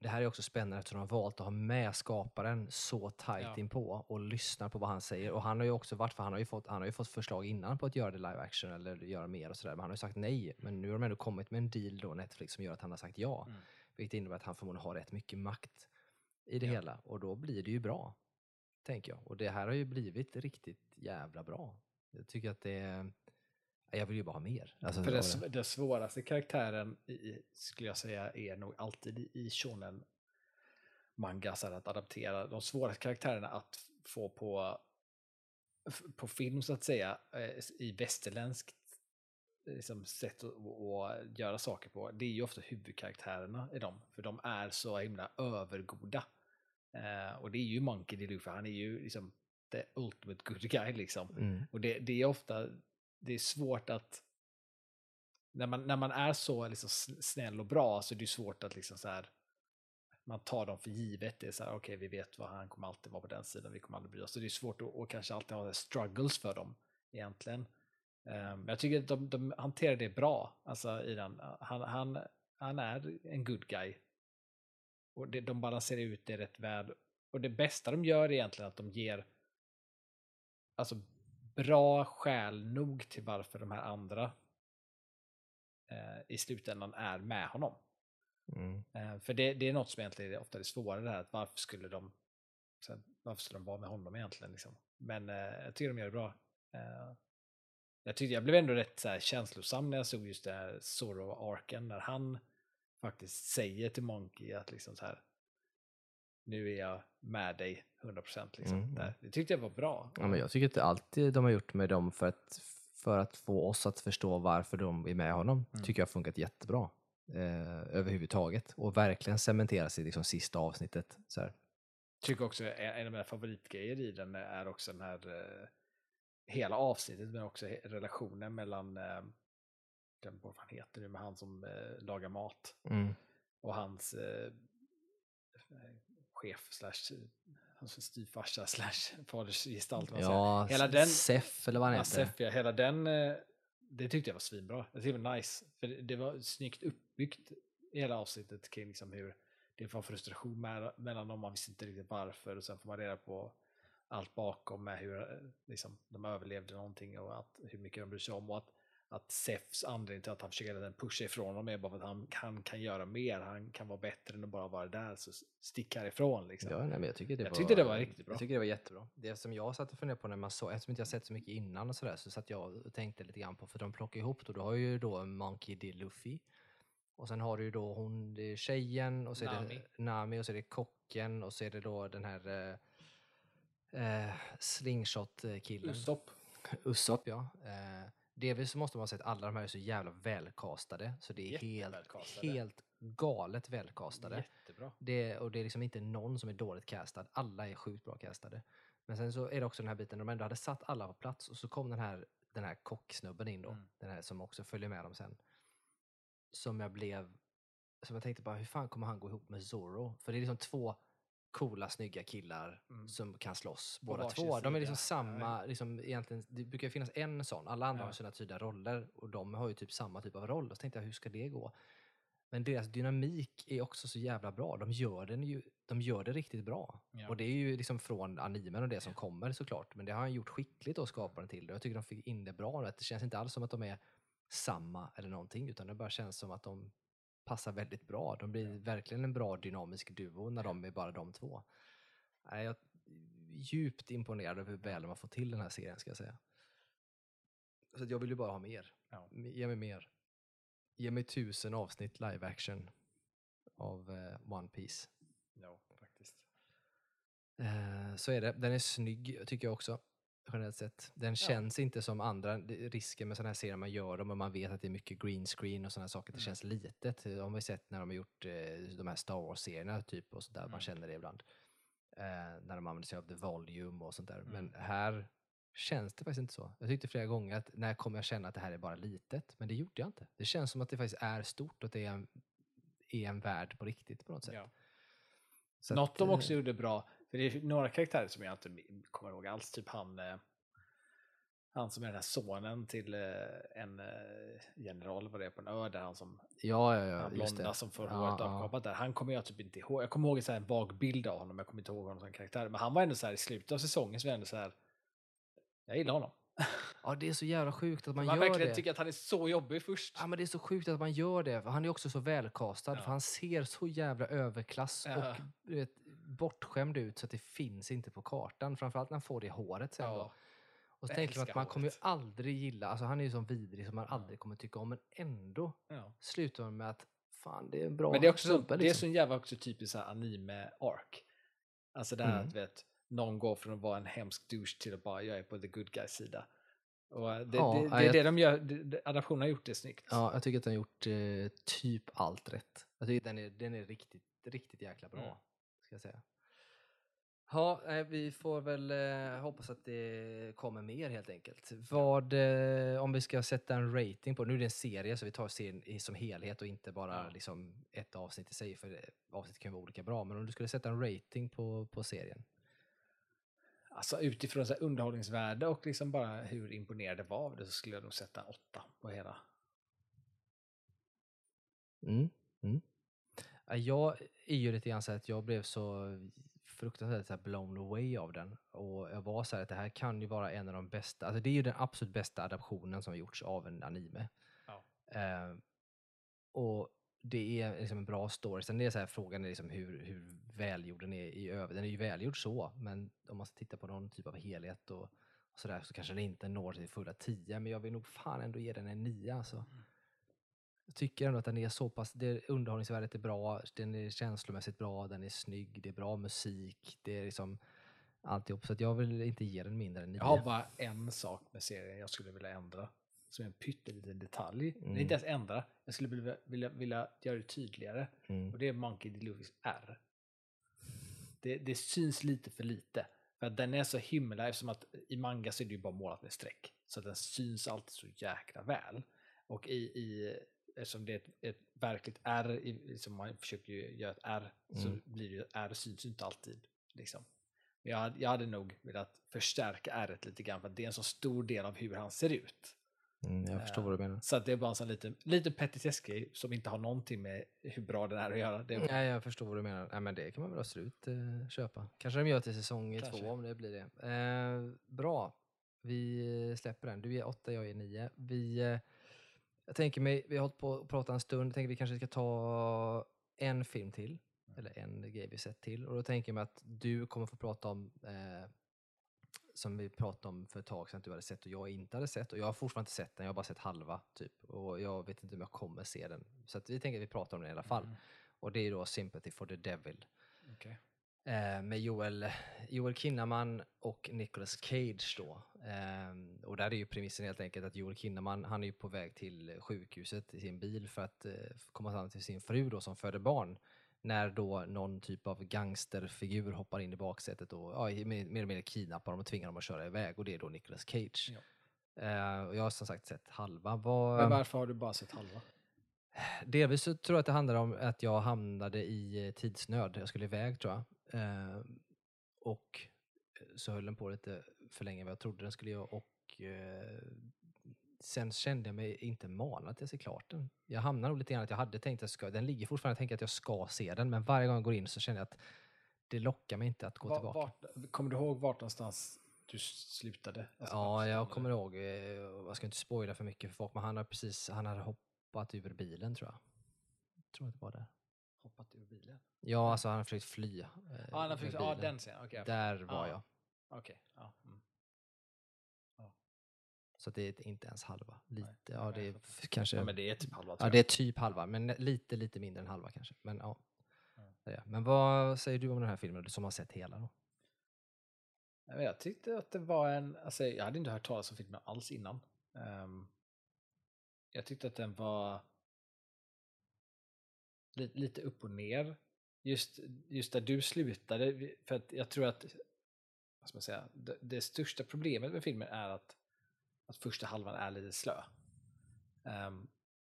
det här är också spännande eftersom de har valt att ha med skaparen så tajt Ja. inpå och lyssna på vad han säger. Och han har ju också varit, för han har ju fått, han har ju fått förslag innan på att göra det live action eller göra mer och sådär. Men han har ju sagt nej. Men nu har de ändå kommit med en deal då, Netflix, som gör att han har sagt ja. Mm. Vilket innebär att han förmodligen har rätt mycket makt i det Ja. hela. Och då blir det ju bra, tänker jag. Och det här har ju blivit riktigt jävla bra. Jag tycker att det är... Jag vill ju bara ha mer. Alltså, För det. den svåraste karaktären i, skulle jag säga är nog alltid i, shonen manga så här, att adaptera. De svåraste karaktärerna att få på, på film så att säga eh, i västerländskt liksom, sätt att, att göra saker på. Det är ju ofta huvudkaraktärerna i dem. För de är så himla övergoda. Eh, och det är ju Monkey D. Luffy. Han är ju liksom the ultimate good guy liksom. Mm. Och det, det är ofta det är svårt att när man, när man är så liksom snäll och bra så är det svårt att liksom så här man tar dem för givet. Det är så här, okej, vi vet vad han kommer alltid vara på den sidan, vi kommer aldrig bry oss. Så det är svårt att och kanske alltid ha struggles för dem egentligen. Um, men jag tycker att de, de hanterar det bra, alltså i den. Han, han, han är en good guy. Och det, de balanserar ut det rätt väl. Och det bästa de gör är egentligen att de ger alltså bra skäl nog till varför de här andra eh, i slutändan är med honom. Mm. Eh, för det, det är något som egentligen är ofta det svåra det här, att varför skulle de här, varför skulle de vara med honom egentligen? Liksom? Men eh, jag tycker de gör det bra. Eh, jag, tyckte, jag blev ändå rätt så här, känslosam när jag såg just det här Zorro-arken, när han faktiskt säger till Monkey att liksom så här, nu är jag med dig 100% liksom. Mm. Där. Det tyckte jag var bra. Ja, men jag tycker att allt de har gjort med dem för att, för att få oss att förstå varför de är med honom Mm. tycker jag har funkat jättebra. Eh, överhuvudtaget. Och verkligen cementeras i liksom sista avsnittet. Så här. tycker också en av mina favoritgrejer i den är också den här eh, hela avsnittet men också relationen mellan eh, bort vad han heter nu, med han som eh, lagar mat Mm. och hans eh, chef slash hans styvfarsa slash fadersgestalt. Ja, Hela den- Sef eller vad han Ja, heter. Sef, ja, hela den, eh, det tyckte jag var svinbra. Jag tyckte det var nice. För det, var snyggt uppbyggt i hela avsnittet kring liksom hur det var frustration mellan dem, man visste inte riktigt varför och sen får man reda på allt bakom med hur eh, liksom, de överlevde någonting och att, hur mycket de bryr sig om och att, att Sefs anledning till att han försöker pusha ifrån dem är bara för att han, han kan göra mer, han kan vara bättre än att bara vara där, så stick härifrån liksom. Ja, nej, men jag tycker det Jag var, tyckte det var riktigt bra. Jag tycker det var jättebra. Det som jag satt och funderade på när man såg, eftersom inte jag sett så mycket innan och sådär, så satt jag och tänkte lite grann på, för de plockar ihop då, du har ju då Monkey D. Luffy, och sen har du ju då hon, det är tjejen, och så är Nami. det Nami, och så är det kocken, och så är det då den här eh, eh, slingshot-killen. Stopp. Usopp, ja. Eh, delvis så måste man säga att alla de här är så jävla välkastade, så det är helt, helt galet välkastade. Jättebra. Det, och det är liksom inte någon som är dåligt castad. Alla är sjukt bra castade. Men sen så är det också den här biten, de ändå hade satt alla på plats och så kom den här, den här kocksnubben in då. Mm. Den här som också följer med dem sen. Som jag blev, som jag tänkte bara, hur fan kommer han gå ihop med Zorro? För det är liksom två coola, snygga killar Mm. som kan slåss. På Båda två. De är liksom sida. Ja, samma, liksom, egentligen, det brukar finnas en sån. Alla andra Ja. har sina tydliga roller och de har ju typ samma typ av roll. Och så tänkte jag, hur ska det gå? Men deras dynamik är också så jävla bra. De gör, den ju, de gör det riktigt bra. Ja. Och det är ju liksom från animen och det som kommer såklart. Men det har han gjort skickligt och skaparen till det. Jag tycker de fick in det bra. Det känns inte alls som att de är samma eller någonting. Utan det bara känns som att de passar väldigt bra. De blir verkligen en bra dynamisk duo när de är bara de två. Jag är djupt imponerad över hur väl de har fått till den här serien ska jag säga. Så jag vill ju bara ha mer. Ja. Ge mig mer. Ge mig tusen avsnitt live action av eh, One Piece. Ja, faktiskt. Eh, så är det. Den är snygg tycker jag också. Generellt sett. Den känns inte som andra. Risken med sådana här serier man gör dem och man vet att det är mycket green screen och sådana saker. Det Mm. känns litet. Det har man ju sett när de har gjort eh, de här Star Wars-serierna typ och sådär. Mm. Man känner det ibland. Eh, när de använder sig av the volume och sånt där. Men Mm. här känns det faktiskt inte så. Jag tyckte flera gånger att när kommer jag känna att det här är bara litet? Men det gjorde jag inte. Det känns som att det faktiskt är stort och att det är en, är en värld på riktigt på något sätt. Ja. Så Något att, de eh, också gjorde bra, För det är några karaktärer som jag inte kommer ihåg alls, typ han, eh, han som är den här sonen till eh, en eh, general, vad det är på en ö, där han som Ja, ja, ja. han blonda det. som får håret ja. avkapat där. Han kommer jag typ inte ihåg. Jag kommer ihåg en, så här, en vag bild av honom, jag kommer inte ihåg honom som karaktär. Men han var ändå så här i slutet av säsongen så var jag ändå så här, jag gillar honom. Ja, det är så jävla sjukt att man, Man, gör verkligen det. tycker att han är så jobbig först. Ja, men det är så sjukt att man gör det. Han är också så välkastad. Ja. För han ser så jävla överklass Ja. och du vet, bortskämd ut så att det finns inte på kartan. Framförallt när han får det i håret sen. Då. Ja. Och så tänker man att man kommer ju aldrig gilla, alltså han är ju så vidrig som man aldrig kommer tycka om. Men ändå Ja. slutar man med att fan det är en bra Men det är också så, det är liksom. så jävla också typiskt anime-ark. Alltså det här Mm. att vet, någon går från att vara en hemsk douche till att bara jag är på the good guys sida. Och eh, det, Ja, det, ja, det är det de gör, det, det, adaptionen har gjort det snyggt. Ja, jag tycker att han har gjort eh, typ allt rätt. Jag tycker att den är, den är riktigt, riktigt jäkla bra. Mm. Ska jag säga. Ja, vi får väl eh, hoppas att det kommer mer helt enkelt. Vad, eh, om vi ska sätta en rating på, nu är det en serie så vi tar serien som helhet och inte bara liksom ett avsnitt i sig, för avsnitt kan ju vara olika bra, men om du skulle sätta en rating på, på serien? Alltså utifrån så underhållningsvärde och liksom bara hur imponerad det var av det så skulle jag nog sätta åtta på hela. Mm. Mm. Ja, Jag är ju lite grann så att jag blev så fruktansvärt så här blown away av den. Och jag var så här att det här kan ju vara en av de bästa, alltså det är ju den absolut bästa adaptionen som har gjorts av en anime. Ja. Eh, och det är liksom en bra story. Sen är det så här, frågan är liksom hur, hur välgjord den är i övrigt. Den är ju välgjord så, men om man ska titta på någon typ av helhet och, och sådär så kanske den inte når till fulla 10, men jag vill nog fan ändå ge den en 9 alltså. Jag tycker ändå att den är så pass, det, underhållningsvärdet är bra, den är känslomässigt bra, den är snygg, det är bra musik, det är liksom alltihop. Så att jag vill inte ge den mindre än 9. Jag har bara en sak med serien jag skulle vilja ändra. Som är en pytteliten detalj. Det är Mm. inte ens ändra. Jag skulle vilja, vilja, vilja göra det tydligare. Mm. Och det är Monkey D. Lewis R. Det, det syns lite för lite. För att den är så himla, eftersom att i manga så är det ju bara målat med streck. Så den syns alltid så jäkla väl. Och i, i eftersom det är ett, ett verkligt R, liksom man försöker ju göra ett R, så Mm. blir det ju, R syns ju inte alltid. Liksom. Men Jag, hade- jag hade nog velat förstärka R lite grann för att det är en så stor del av hur han ser ut. Mm, jag förstår Eh, vad du menar. Så det är bara en sån liten, liten petitessgrej som inte har någonting med hur bra den är att göra. Det är Nej, jag förstår vad du menar. Nej, men det kan man väl absolut eh, köpa. Kanske de gör till säsong Kanske. två om det blir det. Eh, bra, vi släpper den. Du är åtta, jag är nio. Vi, eh, jag tänker mig, vi har hållit på att prata en stund, jag tänker vi kanske ska ta en film till. Eller en grej vi sett till. Och då tänker jag mig att du kommer få prata om eh, som vi pratade om för ett tag sedan att du hade sett och jag inte hade sett. Och jag har fortfarande inte sett den, jag har bara sett halva typ. Och jag vet inte om jag kommer se den. Så att vi tänker att vi pratar om den i alla fall. Mm. Och det är då Sympathy for the Devil. Okej. Eh, med Joel, Joel Kinnaman och Nicolas Cage då. Ehm, och där är ju premissen helt enkelt att Joel Kinnaman, han är ju på väg till sjukhuset i sin bil för att eh, komma fram till sin fru då som föder barn. När då någon typ av gangsterfigur hoppar in i baksätet och ja, mer, eller mindre kidnappar dem och tvingar dem att köra iväg. Och det är då Nicolas Cage. Ja. Eh, och jag har som sagt sett halva. Vad, Men varför har du bara sett halva? Delvis så tror jag att det handlar om att jag hamnade i eh, tidsnöd. Jag skulle iväg tror jag. Eh, och så höll den på lite för länge än vad jag trodde den skulle göra. Och eh, sen kände jag mig inte manad till att se klart den. Jag hamnade nog lite grann att jag hade tänkt att jag ska, den ligger fortfarande, jag tänker att jag ska se den. Men varje gång jag går in så känner jag att det lockar mig inte att gå Va- tillbaka. Vart, kommer du ihåg vart någonstans du slutade? Alltså, Ja, jag kommer ihåg, eh, jag ska inte spoila för mycket för folk, men han har precis, han hade hoppat ur bilen tror jag. Jag tror att det var där. Hoppat ur bilen? Ja, alltså han har försökt fly. eh, Ja, han har med försökt, ja bilen. den scenen. Jag Där var Ja. jag. Okej, ja. Mm. Så det är inte ens halva. Lite, Nej, ja det är kanske... ja, men det är typ halva. Ja, det är typ halva, men lite, lite mindre än halva kanske. Men ja. Det. Men vad säger du om den här filmen, som har sett hela då? Jag tyckte att det var en, alltså jag hade inte hört talas om filmen alls innan. Ehm, jag tyckte att den var lite, lite upp och ner. Just, just där du slutade, för att jag tror att, vad ska man säga, det, det största problemet med filmen är att, att första halvan är lite slö. Um,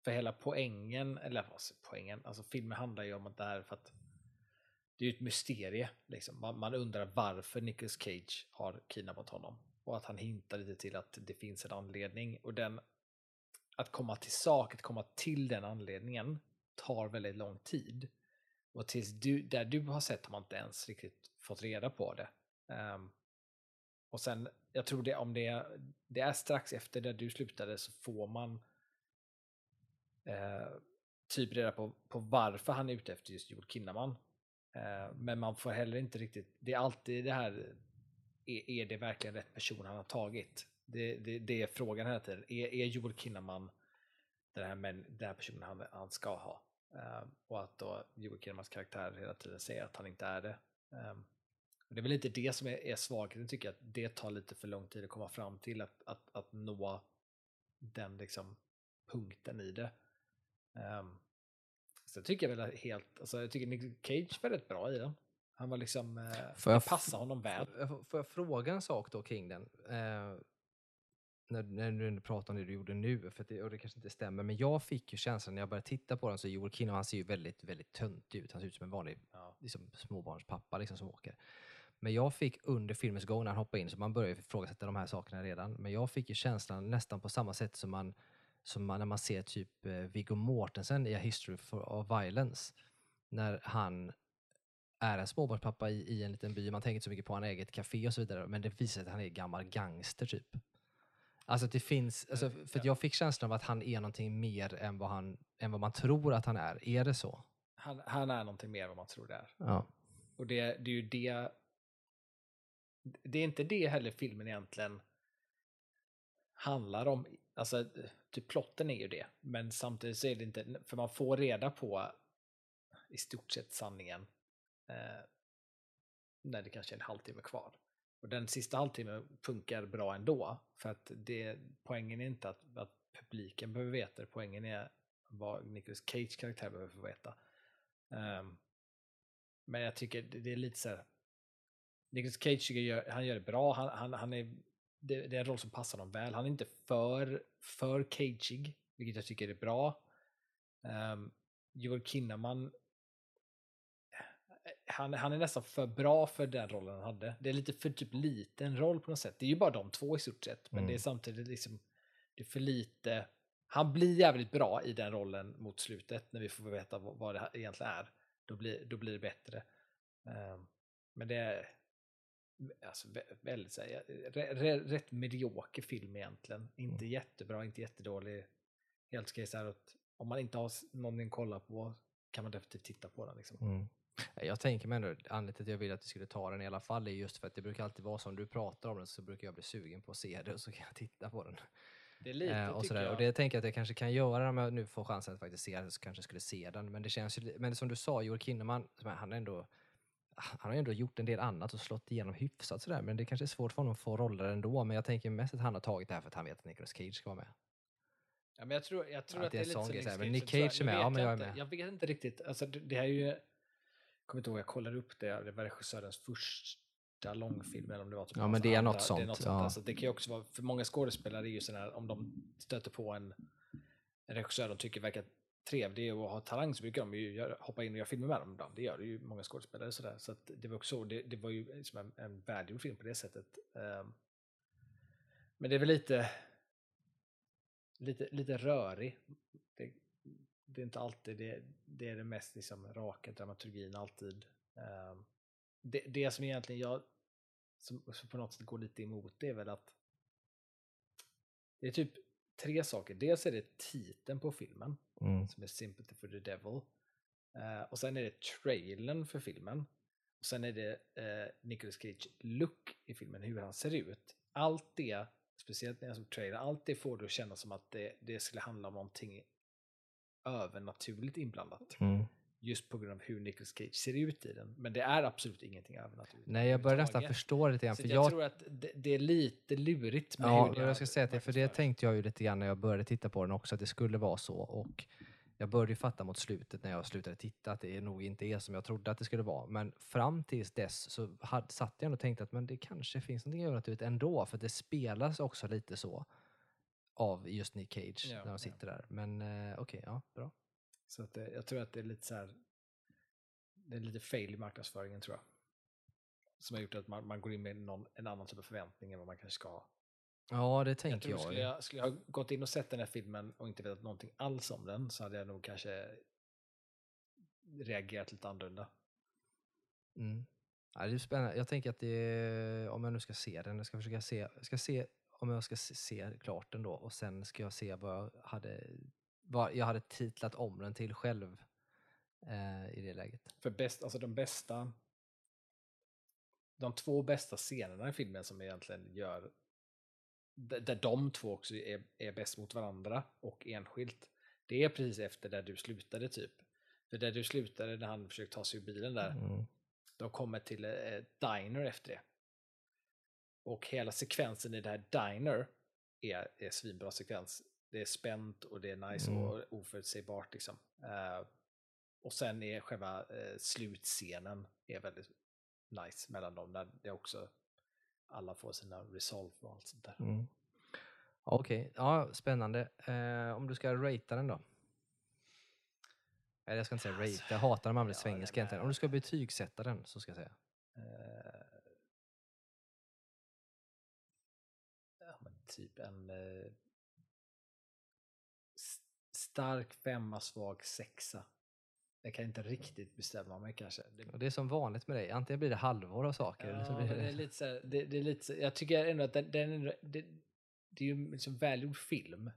för hela poängen, eller vad poängen, alltså filmen handlar ju om att det här för att det är ju ett mysterie. Liksom. Man, man undrar varför Nicolas Cage har kidnappat honom. Och att han hintar lite till att det finns en anledning. Och den, att komma till sak, att komma till den anledningen tar väldigt lång tid. Och tills du, där du har sett har man inte ens riktigt fått reda på det. Um, och sen, jag tror det om det, det är strax efter där du slutade så får man eh, typ reda på, på varför han är ute efter just Joel Kinnaman. Eh, men man får heller inte riktigt, det är alltid det här, är, är det verkligen rätt person han har tagit? Det, det, det är frågan hela tiden. Är, är Joel Kinnaman den här, men, den här personen han, han ska ha? Uh, och att då Joel Kinnamans karaktär hela tiden säger att han inte är det. Um, det är väl lite det som är, är svagheten tycker jag, att det tar lite för lång tid att komma fram till att, att, att nå den liksom punkten i det. Um, så jag tycker väl helt, alltså jag tycker Nick Cage var rätt bra i den. Han var liksom, eh, får jag passar honom väl. Får, får jag fråga en sak då kring den? Eh, när, när du pratar om det du gjorde nu, för det, och det kanske inte stämmer, men jag fick ju känslan när jag började titta på den så Joel Kinnaman, han ser ju väldigt, väldigt töntig ut. Han ser ut som en vanlig ja. liksom, småbarnspappa liksom, som åker. Men jag fick under filmens gång när han hoppade in, så man började ifrågasätta de här sakerna redan, men jag fick ju känslan nästan på samma sätt som man, som man när man ser typ eh, Viggo Mortensen i A History of Violence. När han är en småbarnspappa i, i en liten by, man tänker inte så mycket på han eget café och så vidare, men det visar sig att han är gammal gangster typ. Alltså det finns, alltså, för jag fick känslan av att han är någonting mer än vad, han, än vad man tror att han är. Är det så? Han, han är någonting mer än vad man tror det är. Ja. Och det, det är ju det det är inte det heller filmen egentligen handlar om. Alltså, typ plotten är ju det, men samtidigt så är det inte, för man får reda på i stort sett sanningen eh, när det kanske är en halvtimme kvar. Och den sista halvtimmen funkar bra ändå, för att det, poängen är inte att, att publiken behöver veta det, poängen är vad Nicolas Cage karaktär behöver få veta. Um, men jag tycker det, det är lite så här, Nicolas Cage gör, han gör det bra. Han, han, han är, det, det, är en roll som passar honom väl. Han är inte för, för cageig, vilket jag tycker är bra. Um, Joel Kinnaman, han, han är nästan för bra för den rollen han hade. Det är lite för typ liten roll på något sätt. Det är ju bara de två i stort sett, men mm. det är mm. samtidigt liksom, det är för lite. Han blir jävligt bra i den rollen mot slutet när vi får veta vad, vad det egentligen är. Då blir, då blir det bättre. Um, men det är, alltså, väldigt, så här, rätt medioker film egentligen. Inte mm. jättebra, inte jättedålig. Helt ska så att om man inte har någonting att kolla på kan man definitivt titta på den. Liksom. Mm. Jag tänker mig ändå, anledningen till att jag vill att du skulle ta den i alla fall är just för att det brukar alltid vara så, om du pratar om den så brukar jag bli sugen på att se det och så kan jag titta på den. Det är lite, eh, och, sådär. Jag. och det tänker jag att jag kanske kan göra om jag nu får chansen att faktiskt se den, så kanske jag skulle se den. Men det känns ju, men som du sa, Joel Kinnaman, han är ändå han har ju ändå gjort en del annat och slått igenom hyfsat sådär, men det kanske är svårt för honom att få roller ändå. Men jag tänker mest att han har tagit det här för att han vet att Nicolas Cage ska vara med. Ja, men jag tror, jag tror att, att det är, lite som Nick Cage är med, ja men jag är med. Jag vet inte riktigt, alltså det, det här är ju, kommer inte ihåg, jag kollade upp det, det var regissörens första långfilm, eller om det var typ Ja men det är andra, något sånt. Det, är något sånt. Ja. Alltså, det kan ju också vara, för många skådespelare är ju sådana här, om de stöter på en, en regissör de tycker verkar trevlig och har talang så brukar de ju hoppa in och göra filmer med dem ibland. Det gör det ju många skådespelare sådär. Så det var också, det, det var ju som en, en välgjord film på det sättet. Um, men det är väl lite, lite, lite rörig. Det, det är inte alltid det, det är det mest liksom raka dramaturgin alltid. Um, det, det som egentligen jag, som, som på något sätt går lite emot det är väl att det är typ tre saker. Dels är det titeln på filmen mm. som är Sympathy for the Devil. Uh, och sen är det trailern för filmen. Och sen är det uh, Nicolas Cage look i filmen, hur han ser ut. Allt det, speciellt när jag såg trailern, allt det får du känna som att det, det skulle handla om någonting övernaturligt inblandat. Mm just på grund av hur Nicolas Cage ser ut i den. Men det är absolut ingenting övernaturligt. Nej, jag börjar nästan förstå det lite grann. För jag, jag tror att det, det, är lite lurigt med ja, hur jag ska säga det, för det tänkte jag ju lite grann när jag började titta på den också, att det skulle vara så. Och jag började ju fatta mot slutet när jag slutade titta att det nog inte är som jag trodde att det skulle vara. Men fram tills dess så hade, satt jag och tänkte att men det kanske finns någonting övernaturligt ändå, för det spelas också lite så av just Nick Cage ja, när de sitter ja. där. Men eh, okej, okay, ja, bra. Så att, jag tror att det är lite så här, det är lite fail i marknadsföringen tror jag. Som har gjort att man, man går in med någon, en annan typ av förväntning än vad man kanske ska ha. Ja, det Jag tänker tror jag. skulle jag, skulle jag ha gått in och sett den här filmen och inte vetat någonting alls om den så hade jag nog kanske reagerat lite annorlunda. Mm. Ja, det är spännande. Jag tänker att det om jag nu ska se den, jag ska försöka se, jag ska se om jag ska se, klart den då och sen ska jag se vad jag hade, vad jag hade titlat om den till själv eh, i det läget. För bäst, alltså de bästa, de två bästa scenerna i filmen som egentligen gör, där de två också är, är bäst mot varandra och enskilt, det är precis efter där du slutade typ. För där du slutade när han försökte ta sig ur bilen där, Mm. de kommer till eh, diner efter det. Och hela sekvensen i det här diner är, är svinbra sekvens. Det är spänt och det är nice Mm. och oförutsägbart liksom. Eh, och sen är själva eh, slutscenen är väldigt nice mellan dem. Där det också alla får sina resolve och allt sånt där. Mm. Okej, ja, spännande. Eh, om du ska ratea den då? Eller jag ska inte säga rate, Alltså, jag hatar när man blir ja, svengelska den egentligen. Om du ska betygsätta den så ska jag säga. Typ en eh, stark femma, svag sexa. Jag kan inte riktigt bestämma mig kanske. Det, Och det är som vanligt med dig, antingen blir det halvår av saker eller så ja, blir men det är lite så här, det, det är lite så, jag tycker ändå att den, den är- det, det är ju en liksom välgjord film.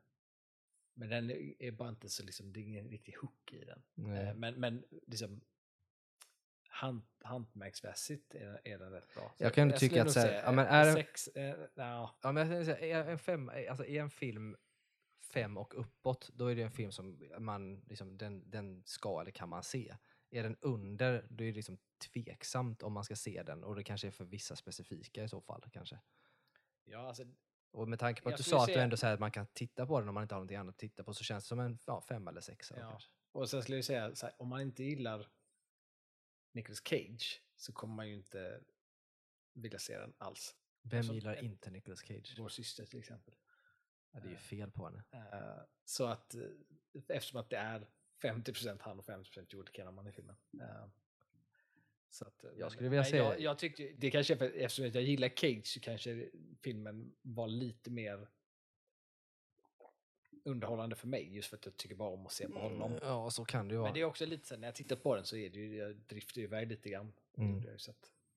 Men den är bara inte så liksom, det är ingen riktig hook i den. Nej. Eh, Men, men liksom hand, hantverksmässigt är, är den rätt bra. Så Jag kan tycka skulle att så här, ja, men en är sex, eh, ja, Ja, men jag säga, en, fem, alltså är en film fem och uppåt, då är det en film som man, liksom, den, den ska eller kan man se. Är den under, då är det liksom tveksamt om man ska se den och det kanske är för vissa specifika i så fall. kanske. ja, alltså, Och med tanke på att Jag du sa att du ändå säger att man kan titta på den om man inte har någonting annat att titta på så känns det som en ja, fem eller sexa. Ja. kanske. och sen skulle jag säga här, om man inte gillar Nicolas Cage så kommer man ju inte vilja se den alls. Vem Som- gillar inte Nicolas Cage? Vår syster till exempel. Ja, det är ju fel på henne. Eh, så att eh, eftersom att det är 50% han och 50% Joel Kinnaman i filmen. Eh, så att, eh, men- skulle vilja säga- Jag, jag tyckte, det kanske är för, eftersom jag gillar Cage så kanske filmen var lite mer underhållande för mig just för att jag tycker bara om att se på honom. Ja, så kan det ju vara. Men det är också lite så när jag tittar på den så är det ju, jag drifter ju iväg lite grann. Det Mm. Så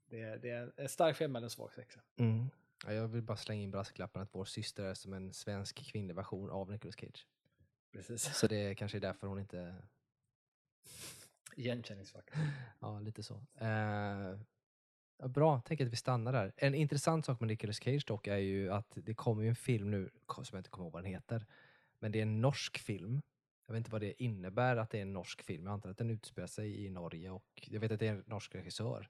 det, är, det är en stark femma eller en svag sexa. Mm. Ja, jag vill bara slänga in brasklappen att vår syster är som en svensk kvinnlig version av Nicolas Cage. Precis. Så det kanske är därför hon inte... Igenkänningsfaktor. Ja, lite så. Ja, bra, tänk att vi stannar där. En intressant sak med Nicolas Cage dock är ju att det kommer ju en film nu, som jag inte kommer ihåg vad den heter, men det är en norsk film. Jag vet inte vad det innebär att det är en norsk film. Jag antar att den utspelar sig i Norge och jag vet att det är en norsk regissör.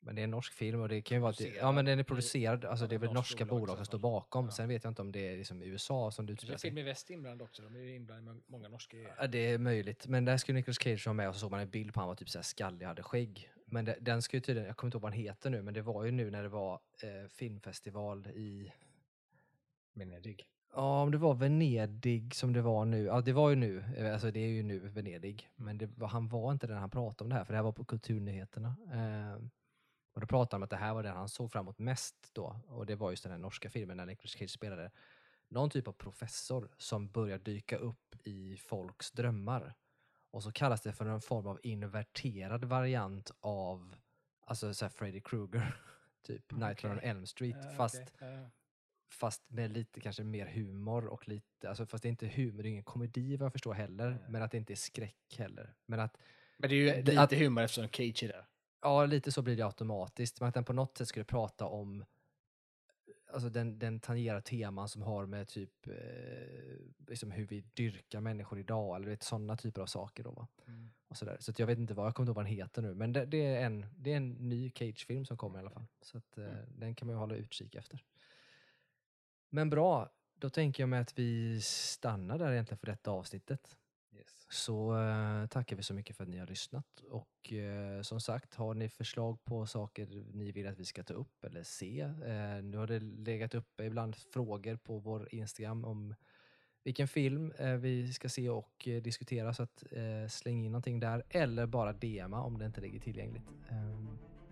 Men det är en norsk film och det kan ju vara att det, ja men den är i- producerad, alltså det är väl norska bolag i bolag som står bakom. Ja. Sen vet jag inte om det är liksom USA som det Det är utspelar sig. Film i Väst inblandad också. De är ju inblandade med många norska. Ja, det är möjligt. Men där skulle Nicolas Cage vara med och så såg man en bild på han var typ så här skallig, hade skägg. Men det, den ska ju tydligen, jag kommer inte ihåg vad den heter nu, men det var ju nu när det var eh, filmfestival i, Venedig. Ja om det var Venedig som det var nu, ja det var ju nu, eh, alltså det är ju nu Venedig. Men det han var inte den han pratade om det här, för det här var på Kulturnyheterna. Eh, och då pratade han om att det här var den han såg fram emot mest då. Och det var just den här norska filmen när Nicolas Cage spelade någon typ av professor som börjar dyka upp i folks drömmar. Och så kallas det för en form av inverterad variant av alltså så Freddy Krueger, typ Nightmare on. Elm Street. Ja, fast, okej. Ja. Fast med lite kanske mer humor och lite, alltså fast det är inte humor, det är ingen komedi vad jag förstår heller, Nej. men att det inte är skräck heller. Men att Men det är ju Det- lite att- humor eftersom Cage är där. Ja, lite så blir det automatiskt. Men att den på något sätt skulle prata om Alltså den, den tangerar teman som har med typ eh, liksom hur vi dyrkar människor idag, eller vet, sådana typer av saker. Då, va? Och sådär. Så jag vet inte vad, jag kommer inte ihåg vad den heter nu, men det, det, är, en, det är en ny Cage-film som kommer i alla fall. Så att, eh, den kan man ju hålla utkik efter. Men bra, då tänker jag mig att vi stannar där egentligen för detta avsnittet. Yes. Så eh, tackar vi så mycket för att ni har lyssnat. Och eh, som sagt, har ni förslag på saker ni vill att vi ska ta upp eller se? Eh, nu har det legat uppe ibland frågor på vår Instagram om vilken film vi ska se och diskutera så att släng in någonting där eller bara DMa om det inte ligger tillgängligt.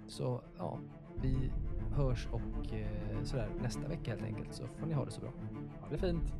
Så ja, vi hörs och eh, sådär nästa vecka helt enkelt så får ni ha det så bra. Ha det fint.